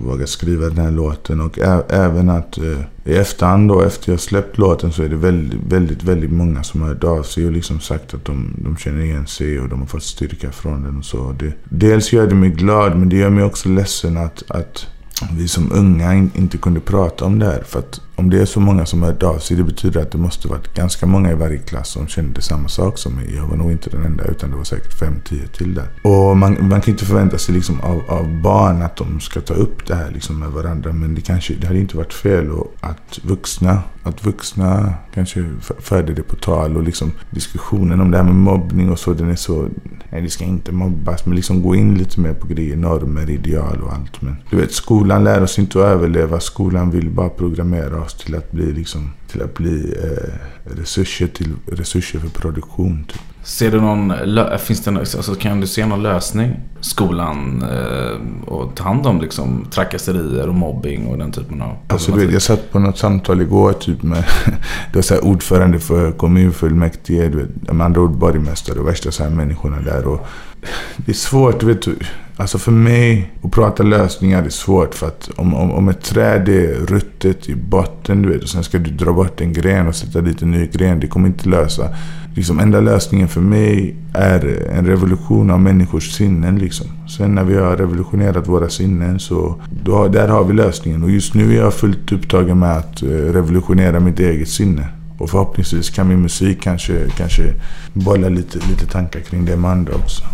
våga skriva den här låten. Och även att eh, i efterhand då, efter jag släppt låten så är det väldigt, väldigt, väldigt många som har hört av sig och liksom sagt att de, de känner igen sig och de har fått styrka från den och så. Det, dels gör det mig glad men det gör mig också ledsen att, att vi som unga in, inte kunde prata om det här. För att om det är så många som har hört av sig, det betyder att det måste varit ganska många i varje klass som kände samma sak som mig. Jag var nog inte den enda, utan det var säkert 5-10 till där. Och man, man kan inte förvänta sig liksom av, av barn att de ska ta upp det här liksom med varandra. Men det, kanske, det hade inte varit fel att vuxna, att vuxna kanske förde det på tal. Och liksom diskussionen om det här med mobbning och så, den är så... Nej, det ska inte mobbas. Men liksom gå in lite mer på grejer, normer, ideal och allt. Men du vet, skolan lär oss inte att överleva. Skolan vill bara programmera oss till att bli liksom... Till att bli eh, resurser, till, resurser för produktion. Typ. Ser du någon, finns det, någon- alltså, kan du se någon lösning? Skolan eh, och ta hand om liksom trakasserier och mobbing och den typen av Alltså, vet, jag satt på något samtal igår typ med (laughs) det var så här, ordförande för kommunfullmäktige, du vet, med andra ord borgmästare och värsta så här människorna där. Och (laughs) det är svårt, vet du. Alltså för mig, att prata lösningar är svårt. För att om, om, om ett träd är ruttet i botten, du vet, och sen ska du dra bort en gren och sätta dit en ny gren. Det kommer inte lösa. Liksom, enda lösningen för mig är en revolution av människors sinnen. Liksom. Sen när vi har revolutionerat våra sinnen så då, där har vi lösningen. Och just nu är jag fullt upptagen med att eh, revolutionera mitt eget sinne. Och förhoppningsvis kan min musik kanske, kanske bolla lite, lite tankar kring det med andra också.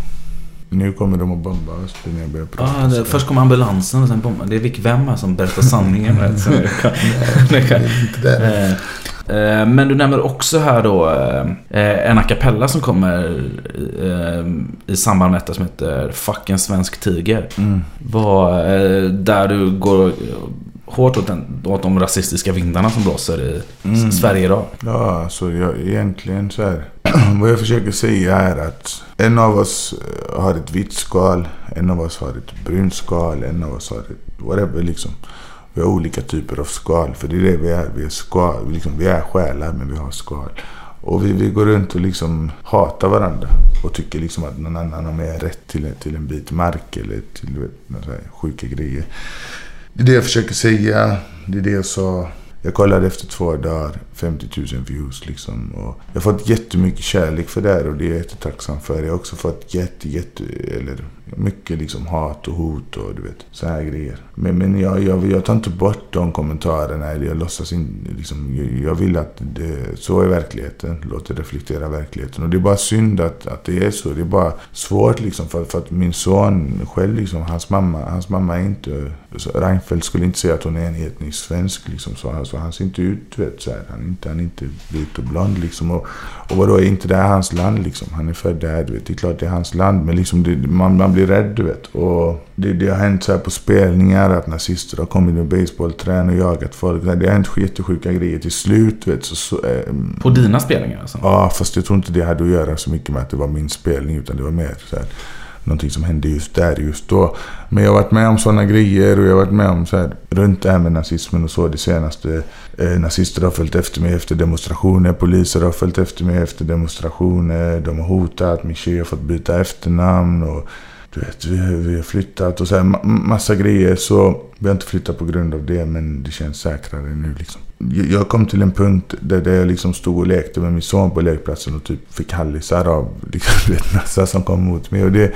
Nu kommer de att bomba oss när jag börjar prata. Ah, det, först kommer ambulansen och sen bomben. Det är Vic Vem här som berättar sanningen. rätt, så det (laughs) kan- det kan- Eh, eh, Men du nämner också här då eh, en a cappella som kommer eh, i samband med detta som heter Fuck en svensk tiger. Mm. Eh, där du går hårt åt, den, åt de rasistiska vindarna som blåser i Mm. Sverige idag. Ja, alltså jag, egentligen så här. (clears throat) Vad jag försöker säga är att en av oss eh, har ett vitt skal, en av oss har ett brunt skal, en av oss har ett whatever liksom. Vi har olika typer av skal, för det är det vi är. Vi är, skal, liksom, vi är själar, men vi har skal. Och vi, vi går runt och liksom hatar varandra. Och tycker liksom att någon annan har mer rätt till, till en bit mark eller till vet, några så här sjuka grejer. Det är det jag försöker säga. Det är det jag sa Jag kollade efter två dagar, 50 000 views liksom. Och jag har fått jättemycket kärlek för det här och det är jag jättetacksam för. Jag har också fått jätte, jätte, eller mycket liksom hat och hot och du vet, så här grejer. Men, men jag, jag, jag tar inte bort de kommentarerna eller jag låtsas in, liksom, jag, jag vill att det, så är verkligheten. Låt det reflektera verkligheten. Och det är bara synd att, att det är så. Det är bara svårt liksom för, för att min son själv liksom, hans mamma, hans mamma är inte, Reinfeldt skulle inte säga att hon är en etnisk svensk liksom. Så, alltså, han ser inte ut, du vet, så här. Han inte, han är inte vit och blond liksom. Och, och vadå, är inte det här hans land liksom? Han är född där, du vet. Det är klart det är hans land. Men liksom det, man, man blir rädd, du vet. Och det, det har hänt så här på spelningar att nazister har kommit med basebollträn och jagat folk. Det har hänt jättesjuka grejer till slut, vet. Så, så, ehm, På dina spelningar alltså? Ja, fast jag tror inte det hade att göra så mycket med att det var min spelning. Utan det var mer så här, någonting som hände just där, just då. Men jag har varit med om sådana grejer och jag har varit med om så här, runt det här med nazismen och så det senaste. Eh, nazister har följt efter mig efter demonstrationer. Poliser har följt efter mig efter demonstrationer. De har hotat. Min tjej har fått byta efternamn. Och, du vet, vi, har- vi har flyttat och så här, ma- massa grejer. Så vi har inte flyttat på grund av det, men det känns säkrare nu liksom. Jag- kom till en punkt där, där jag liksom stod och lekte med min son på lekplatsen och typ fick hallisar av (laughs) liksom, vet, massa som kom mot mig. Och det,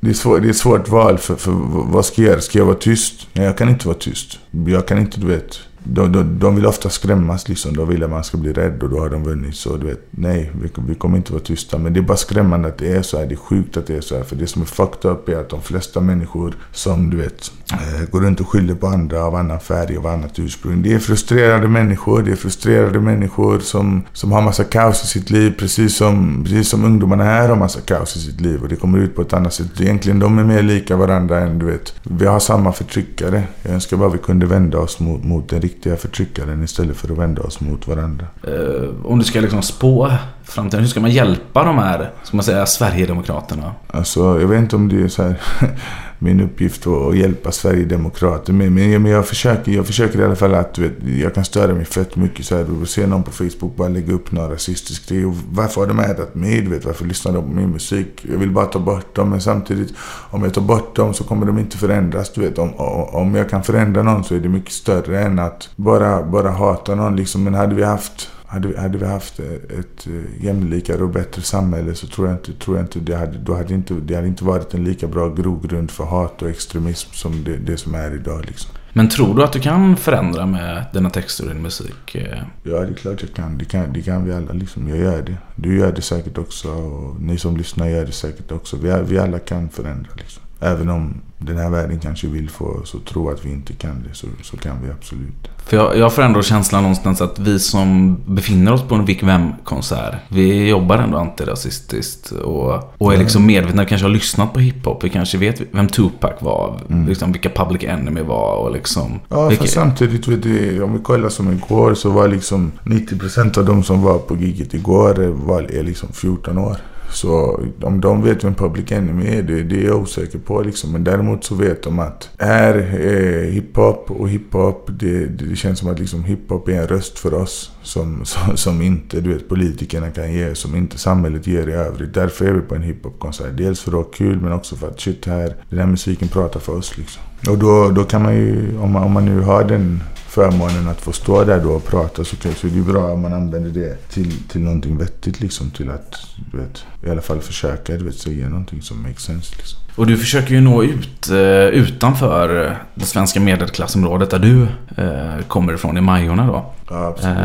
det, är svår, det är ett svårt val, för, för vad ska jag göra? Ska jag vara tyst? Nej, jag kan inte vara tyst. Jag kan inte, du vet. De, de, de vill ofta skrämmas liksom. De vill att man ska bli rädd och då har de vunnit. Så du vet, nej, vi, vi kommer inte vara tysta. Men det är bara skrämmande att det är så här. Det är sjukt att det är så här. För det som är fucked up är att de flesta människor som du vet eh, går runt och skyller på andra av annan färg och av annat ursprung. Det är frustrerade människor. Det är frustrerade människor som, som har massa kaos i sitt liv. Precis som, precis som ungdomarna här har massa kaos i sitt liv. Och det kommer ut på ett annat sätt. Egentligen de är mer lika varandra än du vet. Vi har samma förtryckare. Jag önskar bara vi kunde vända oss mot, mot den riktiga förtryckaren istället för att vända oss mot varandra. Eh, om du ska liksom spå framtiden, hur ska man hjälpa de här, ska man säga, Sverigedemokraterna? Alltså, jag vet inte om det är så här (laughs) min uppgift att hjälpa Sverigedemokrater med. Men jag, men jag, försöker, jag försöker i alla fall att du vet, jag kan störa mig fett mycket så här. Du ser någon på Facebook bara lägga upp några rasistisk grej. Varför har de ätit mig? Du vet, varför lyssnar de på min musik? Jag vill bara ta bort dem. Men samtidigt, om jag tar bort dem så kommer de inte förändras. Du vet, om, om jag kan förändra någon så är det mycket större än att bara, bara hata någon. Liksom. Men hade vi haft hade, vi- hade vi haft ett eh, jämlikare och bättre samhälle så tror jag inte, tror jag inte, det, hade, då hade inte det hade inte varit en lika bra grogrund för hat och extremism som det, det som är idag. Liksom. Men tror du att du kan förändra med dina texter och din musik? Eh, Ja, det är klart jag kan. Det kan, det kan vi alla. Liksom. Jag gör det. Du gör det säkert också. Och ni som lyssnar gör det säkert också. Vi, vi alla kan förändra. Liksom. Även om den här världen kanske vill få oss att tro att vi inte kan det, så, så kan vi absolut. För jag, jag får ändå känslan någonstans att vi som befinner oss på en Vic Vem-konsert, vi jobbar ändå antirasistiskt och, och är liksom medvetna, vi kanske har lyssnat på hiphop, vi kanske vet vem Tupac var, liksom vilka Public Enemy var och liksom... Ja, vilka, fast samtidigt, vet du, om vi kollar som igår så var liksom 90% av de som var på giget igår eh, var, är liksom 14 år. Så om de vet vem Public Enemy är, det, det är jag osäker på liksom. Men däremot så vet de att här är hiphop och hiphop, det, det känns som att liksom hiphop är en röst för oss. Som, som, som inte du vet, politikerna kan ge, som inte samhället ger i övrigt. Därför är vi på en hiphopkonsert. Dels för att ha kul men också för att shit här, den här musiken pratar för oss liksom. Och då, då kan man ju, om man, om man nu har den förmånen att få stå där då och prata så, så är det ju bra om man använder det till, till någonting vettigt liksom. Till att, du vet, i alla fall försöka, du vet, säga någonting som makes sense liksom. Och du försöker ju nå ut eh, utanför eh, det svenska medelklassområdet där du eh, kommer ifrån i Majorna då. Ja, absolut.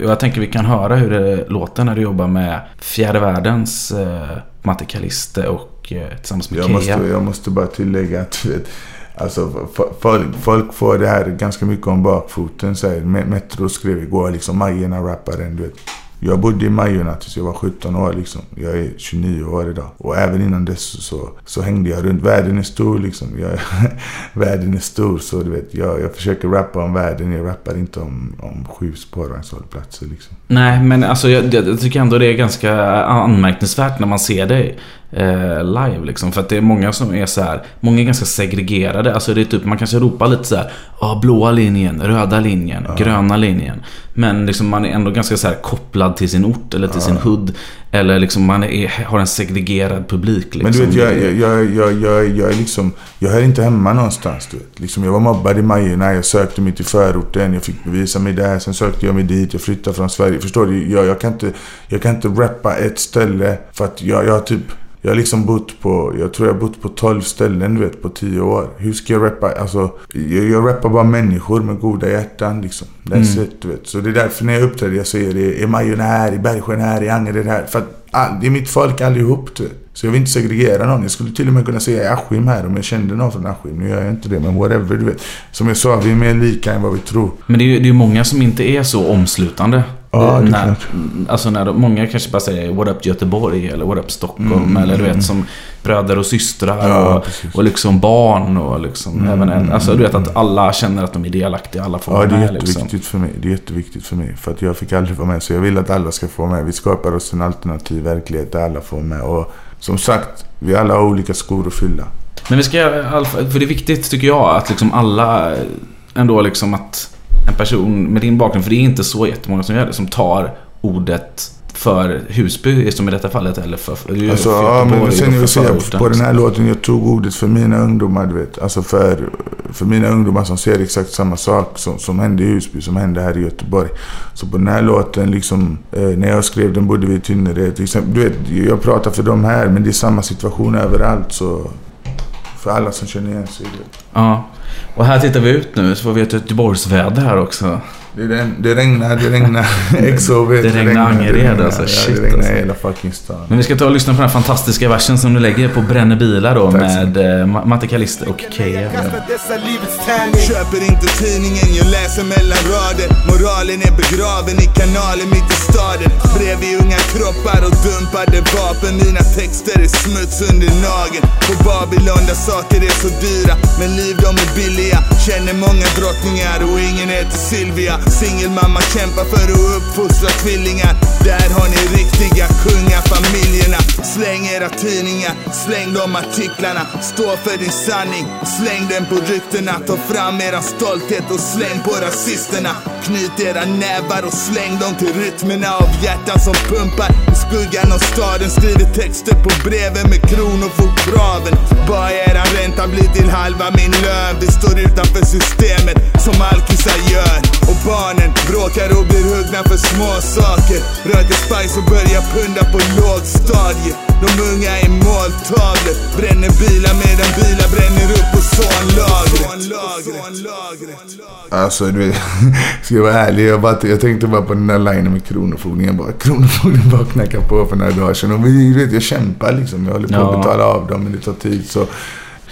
Jag tänker vi kan höra hur det låter när du jobbar med Fjärde Världens eh, Matte Kaliste och tillsammans med Jag Kea. måste, jag måste bara tillägga att vet, alltså, folk, folk får det här ganska mycket om bakfoten. Så här, Metro skrev igår liksom Majorna rapparen. Du vet. Jag bodde i Majorna tills jag var 17 år. Liksom. Jag är 29 år idag. Och även innan dess så, så, så hängde jag runt. Världen är stor liksom. Jag, (laughs) världen är stor så du vet. Jag, jag försöker rappa om världen. Jag rappar inte om, om sju spårvagnshållplatser liksom. Nej, men alltså jag, jag tycker ändå det är ganska anmärkningsvärt när man ser dig eh, live liksom. För att det är många som är så här, många är ganska segregerade. Alltså det är typ, man kanske ropar lite så här, ja blåa linjen, röda linjen, gröna linjen. Men liksom man är ändå ganska så här kopplad till sin ort eller till sin hood. Eller liksom man är, har en segregerad publik liksom. Men du vet, jag, jag, jag, jag, jag, jag är liksom... Jag hör inte hemma någonstans, du vet. Liksom, jag var mobbad i Majorna, jag sökte mig till förorten, jag fick bevisa mig där. Sen sökte jag mig dit, jag flyttade från Sverige. Förstår du? Jag, jag, kan, inte, jag kan inte rappa ett ställe för att jag, jag typ... Jag har liksom bott på, jag tror jag har bott på 12 ställen du vet på 10 år. Hur ska jag rappa? Alltså, jag, jag rappar bara människor med goda hjärtan liksom. That's Mm. it, du vet. Så det är därför när jag uppträder jag säger det. Är Majorna här? Är Bergsjön här? Är Angered här? För att all, det är mitt folk allihop du vet. Så jag vill inte segregera någon. Jag skulle till och med kunna säga Askim här om jag kände någon från Askim. Nu gör jag inte det, men whatever du vet. Som jag sa, vi är mer lika än vad vi tror. Men det är ju det är många som inte är så omslutande. Ja, när, klart. alltså när de, många kanske bara säger What up Göteborg eller What up Stockholm. Mm, eller du mm. vet som bröder och systrar Ja, och, precis. och liksom barn och liksom Mm, även en, mm, Alltså du vet att alla känner att de är delaktiga. Alla får Ja, vara det är med jätteviktigt liksom. för mig. Det är jätteviktigt för mig. För att jag fick aldrig vara med. Så jag vill att alla ska få vara med. Vi skapar oss en alternativ verklighet där alla får vara med. Och som sagt, vi alla har olika skor att fylla. Men vi ska för det är viktigt tycker jag att liksom alla ändå liksom att en person med din bakgrund, för det är inte så jättemånga som gör det, som tar ordet för Husby som i detta fallet eller för, för, för Alltså, ja, men sen jag förorten. på den här låten, jag tog ordet för mina ungdomar, du vet. Alltså för, för mina ungdomar som ser exakt samma sak som, som hände i Husby, som hände här i Göteborg. Så på den här låten, liksom, eh, när jag skrev den bodde vi i Tynnered. till exempel. Du vet, jag pratar för dem här, men det är samma situation överallt. Så för alla som känner igen sig. Ja. Och här tittar vi ut nu så får vi ett Göteborgsväder här också. Det, regn, det regnar, det regnar. (laughs) Exo vet, Det regnar Angered alltså. Shit det regnar alltså. i hela fucking stan. Men vi ska ta och lyssna på den här fantastiska versen som du lägger på Bränner bilar då med eh, Ma- Matte Kalister och Keja. Köper inte tidningen, jag läser mellan rader Moralen är begraven i kanalen mitt i staden Bredvid unga kroppar och dumpade vapen Mina texter är smuts under nageln På Babylon där saker är så dyra Men liv de är billiga Känner många drottningar och ingen heter Silvia Singelmamma kämpar för att uppfostra tvillingar. Där har ni riktiga kungafamiljerna. Släng era tidningar, släng de artiklarna. Stå för din sanning, släng den på ryktena. Ta fram era stolthet och släng på rasisterna. Knyt era nävar och släng dem till rytmerna av hjärtan som pumpar I skuggan av staden. Skriver texter på breven med kronofogdraven. Bara era ränta? Blir till halva min lön. Vi står utanför systemet som alkisar gör. Och barnen bråkar och blir huggna för små saker Röker spice och börjar punda på lågstadiet De unga är måltavlor Bränner bilar medan bilar bränner upp på sånlagret Alltså du vet, (laughs) ska jag vara ärlig, jag, bara, jag tänkte bara på den där linen med Kronofogden. Jag bara, Kronofogden bara knackade på för några dagar sedan. Och vi, vet, jag kämpar liksom. Jag håller på Ja. att betala av dem, men det tar tid. Så,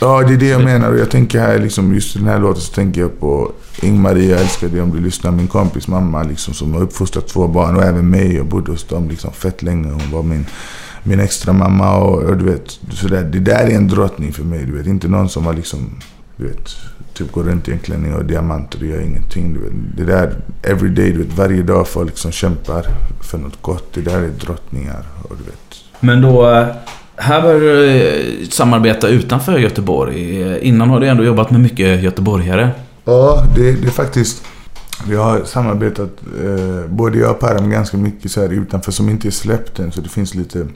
ja, det är det jag menar. Och jag tänker här, liksom, just i den här låten så tänker jag på Ing-Marie, jag älskar dig om du lyssnar. Min kompis mamma liksom, som har uppfostrat två barn och även mig. Jag bodde hos dem liksom, fett länge. Hon var min min extra mamma och, och du vet, sådär. Det där är en drottning för mig. Du vet, inte någon som har liksom, du vet, typ går runt i en klänning och diamanter och gör ingenting. Du vet. Det där, every day, du vet, varje dag folk som kämpar för något gott. Det där är drottningar. Och du vet. Men då, eh, här börjar du eh, samarbeta utanför Göteborg. Eh, Innan har du ändå jobbat med mycket göteborgare. Ja, det, det är faktiskt... Vi har samarbetat, eh, både jag och Param, ganska mycket så här utanför som inte är släppt än. Så det finns lite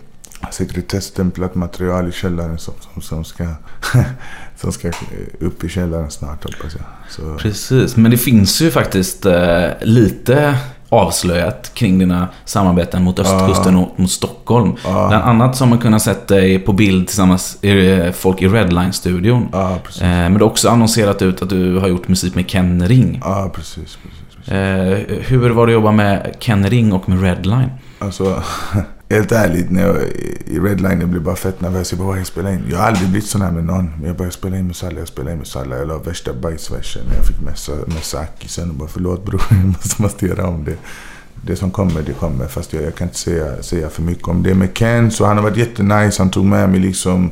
sekretesstämplat material i källaren som, som, som ska, (laughs) som ska eh, upp i källaren snart hoppas jag. Så, Precis, men det finns ju faktiskt eh, lite avslöjat kring dina samarbeten mot östkusten och mot Stockholm. Ja. Bland annat så har man kunnat sett dig på bild tillsammans med folk i Redline-studion. Precis. Eh, men du har också annonserat ut att du har gjort musik med Ken Ring. Ja, precis. precis, Eh, hur var det att jobba med Ken Ring och med Redline? Alltså, (laughs) helt ärligt, när jag i Redline jag blev bara fett nervös. Jag bara, vad jag spelar in? Jag har aldrig blivit sån här med någon. Men jag började spela in med Salla, jag spelade in med Salla. Jag la värsta bajsversen när jag fick messa, messa Akisen och bara, förlåt bror, (laughs) jag måste, måste göra om det. Det som kommer, det kommer. Fast jag, jag kan inte säga, säga för mycket om det. Med Ken, så han har varit jättenice. Han tog med mig liksom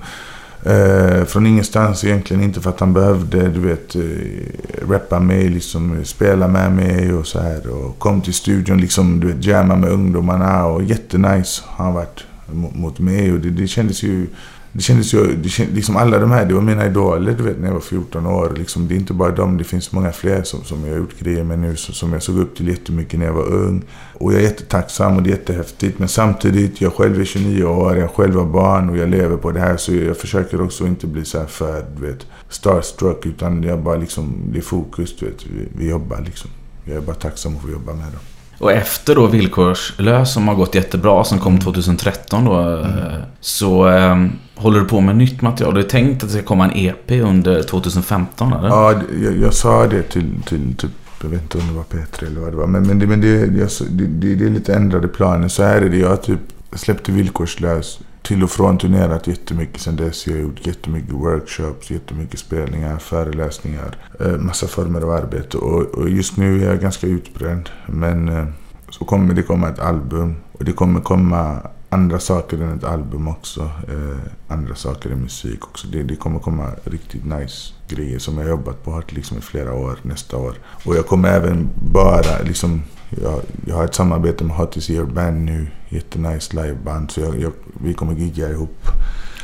Eh, från ingenstans egentligen, inte för att han behövde, du vet, eh, rappa mig, liksom eh, spela med mig och så här. Och kom till studion, liksom, du vet, jamma med ungdomarna och jättenice har han varit. mot, mig. Och det, det kändes ju... Det kändes ju, det kändes, liksom alla de här, det var mina idoler du vet när jag var 14 år. Liksom, det är inte bara dem, det finns många fler som, som jag har gjort grejer med nu. Som, som jag såg upp till jättemycket när jag var ung. Och jag är jättetacksam och det är jättehäftigt. Men samtidigt, jag själv är 29 år, jag själv har barn och jag lever på det här. Så jag försöker också inte bli så här för, du vet, starstruck. Utan jag bara liksom, det är fokus, du vet. Vi, vi jobbar liksom. Jag är bara tacksam att få jobba med dem. Och efter då Villkorslös som har gått jättebra, som kom 2013 då. eh, Så eh, håller du på med nytt material. Du är tänkt att det ska komma en EP under 2015 eller? Ja, jag, jag sa det till, till typ, jag vet inte om det var P3 eller vad det var. Men, men, det, men det, jag, det, det, är lite ändrade planer. Så här är det. Jag typ släppte villkorslös. Till och från turnerat jättemycket sen dess. Jag har gjort jättemycket workshops, jättemycket spelningar, föreläsningar. Eh, massa former av arbete. Och, och just nu är jag ganska utbränd. Men eh, så kommer det komma ett album. Och det kommer komma andra saker än ett album också. Eh, andra saker än musik också. Det, det kommer komma riktigt nice grejer som jag jobbat på liksom i flera år nästa år. Och jag kommer även bara liksom jag, jag har ett samarbete med Hot Is Your Band nu. Jättenice liveband. Så jag, jag, vi kommer gigga ihop.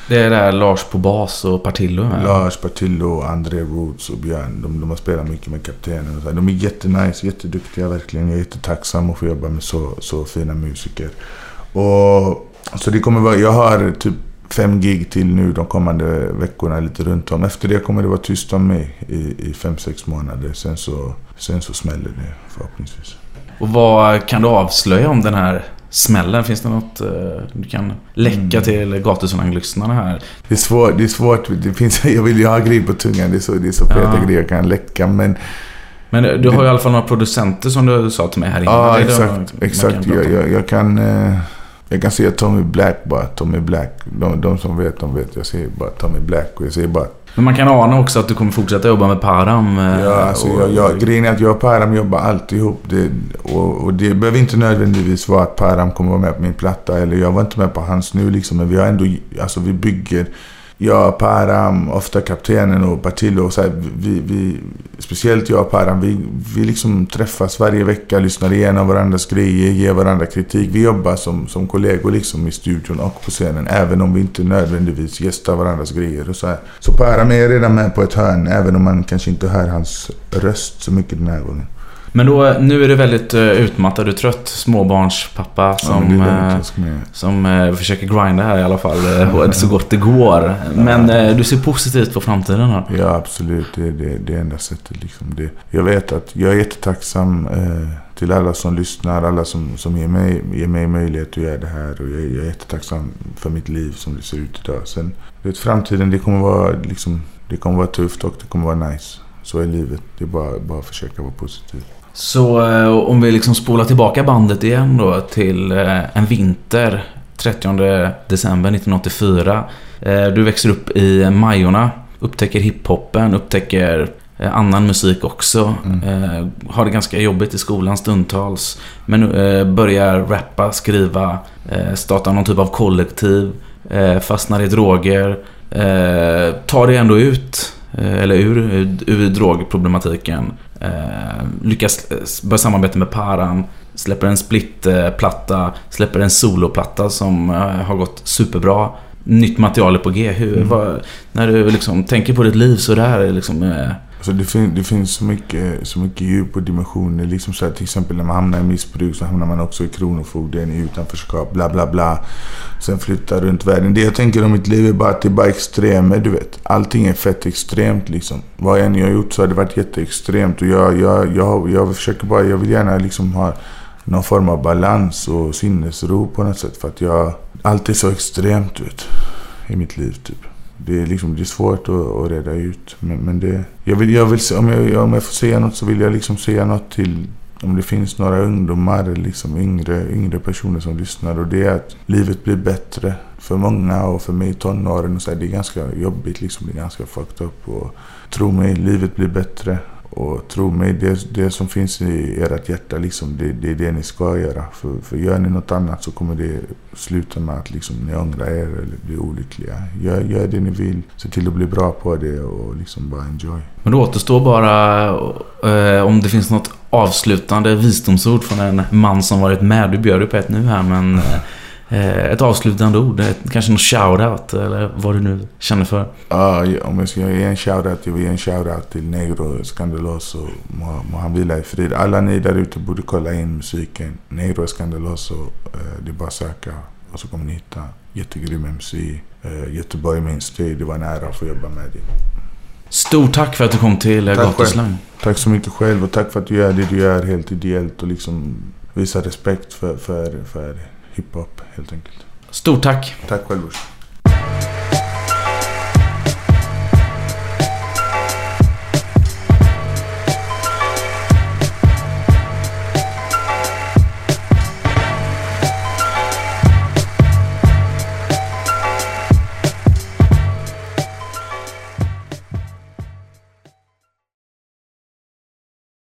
Det är där Lars på bas och Partillo är. Lars Partillo, André Roots och Björn. De, de har spelat mycket med kaptenen. De är jättenice, jätteduktiga verkligen. Jag är jättetacksam att få jobba med så, så fina musiker. Och, så det kommer vara, jag har typ fem gig till nu de kommande veckorna lite runt om. Efter det kommer det vara tyst om mig i, i fem, sex månader. Sen så, sen så smäller det förhoppningsvis. Och vad kan du avslöja om den här smällen? Finns det något eh, du kan läcka till gatuslanglysnarna här? Det är svårt. Det är svårt. Det finns, (laughs) jag vill ju ha grejer på tungan. Det är så, det är så feta Ja. grejer jag kan läcka. Men Men du har ju i alla fall några producenter som du sa till mig här innan. Ja, exakt. exakt. Jag, jag, jag kan... Jag kan säga Tommy Black bara. Tommy Black. De, de som vet, de vet. Jag säger bara Tommy Black. Och jag säger bara... Men man kan ana också att du kommer fortsätta jobba med Param. eh, Ja, alltså, och- jag, jag, grejen är att jag och Param jobbar alltid ihop. Det, och, och det behöver inte nödvändigtvis vara att Param kommer vara med på min platta. Eller jag var inte med på hans nu liksom. Men vi har ändå... Alltså vi bygger... Jag, Param, ofta kaptenen och Partillo. Så här, vi, vi, speciellt jag och Param. Vi, vi liksom träffas varje vecka, lyssnar igenom varandras grejer, ger varandra kritik. Vi jobbar som, som kollegor liksom i studion och på scenen. Även om vi inte nödvändigtvis gästar varandras grejer. Och så, här. så Param är redan med på ett hörn. Även om man kanske inte hör hans röst så mycket den här gången. Men då, nu är du väldigt utmattad, är trött småbarnspappa som, lugnt, eh, som eh, försöker grinda här i alla fall eh, och så gott det går. Men eh, du ser positivt på framtiden här. Ja, absolut. Det är det, det enda sättet. Liksom. Det, jag vet att jag är jättetacksam eh, till alla som lyssnar, alla som, som ger, mig, ger mig möjlighet att göra det här. Och jag, jag är jättetacksam för mitt liv som det ser ut idag. Sen, vet, framtiden, det kommer vara liksom, det kommer vara tufft och det kommer vara nice. Så är livet. Det är bara, bara att försöka vara positiv. Så eh, om vi liksom spolar tillbaka bandet igen då till eh, en vinter 30 december 1984. Eh, du växer upp i Majorna, upptäcker hiphopen, upptäcker eh, annan musik också. Eh, har det ganska jobbigt i skolan stundtals. Men eh, börjar rappa, skriva, eh, starta någon typ av kollektiv, eh, fastnar i droger. Eh, tar det ändå ut, eller ur, ur, drogproblematiken. Eh, lyckas eh, börja samarbeta med Param. Släpper en splitplatta. Släpper en soloplatta som eh, har gått superbra. Nytt material är på G. Hur, Mm. vad, när du liksom tänker på ditt liv så där liksom... Alltså det, fin- det finns så mycket, så mycket djup och dimensioner. Liksom så här, till exempel när man hamnar i missbruk så hamnar man också i kronofogden, i utanförskap, bla bla bla. Sen flyttar runt världen. Det jag tänker om mitt liv är bara att det är bara extremer, du vet. Allting är fett extremt liksom. Vad jag än jag har gjort så har det varit jätteextremt. Och jag, jag, jag, jag försöker bara, jag vill gärna liksom ha någon form av balans och sinnesro på något sätt. För att jag, allt är så extremt, du vet. I mitt liv typ. Det är, liksom, det är svårt att, att reda ut. Men, men det, jag vill, jag vill, om, jag, om jag får säga något så vill jag liksom säga något till om det finns några ungdomar, eller liksom yngre, yngre personer som lyssnar. Och det är att livet blir bättre för många och för mig i tonåren. Och så här, det är ganska jobbigt, liksom, det är ganska fucked up. Och tro mig, livet blir bättre. Och tro mig, det, det som finns i ert hjärta, liksom, det, det är det ni ska göra. För, för gör ni något annat så kommer det sluta med att liksom, ni ångrar er eller blir olyckliga. Gör, gör det ni vill, se till att bli bra på det och liksom bara enjoy. Men då återstår bara eh, om det finns något avslutande visdomsord från en man som varit med. Du bjöd ju på ett nu här men eh, ett avslutande ord, kanske någon shoutout eller vad du nu känner för. Ja, om jag ska ge en shoutout, jag vill ge en shoutout till Negro Scandaloso. Må, må han vila i frid. Alla ni där ute borde kolla in musiken. Negro Scandaloso. Eh, det är bara att söka och så kommer ni hitta jättegrym MC. Eh, Göteborg minns det. Det var en ära att få jobba med dig. Stort tack för att du kom till eh, Tack Gatuslang. Tack så mycket själv och tack för att du gör det du gör helt ideellt och liksom visar respekt för, för, för hiphop helt enkelt. Stort tack. Tack själv brorsan.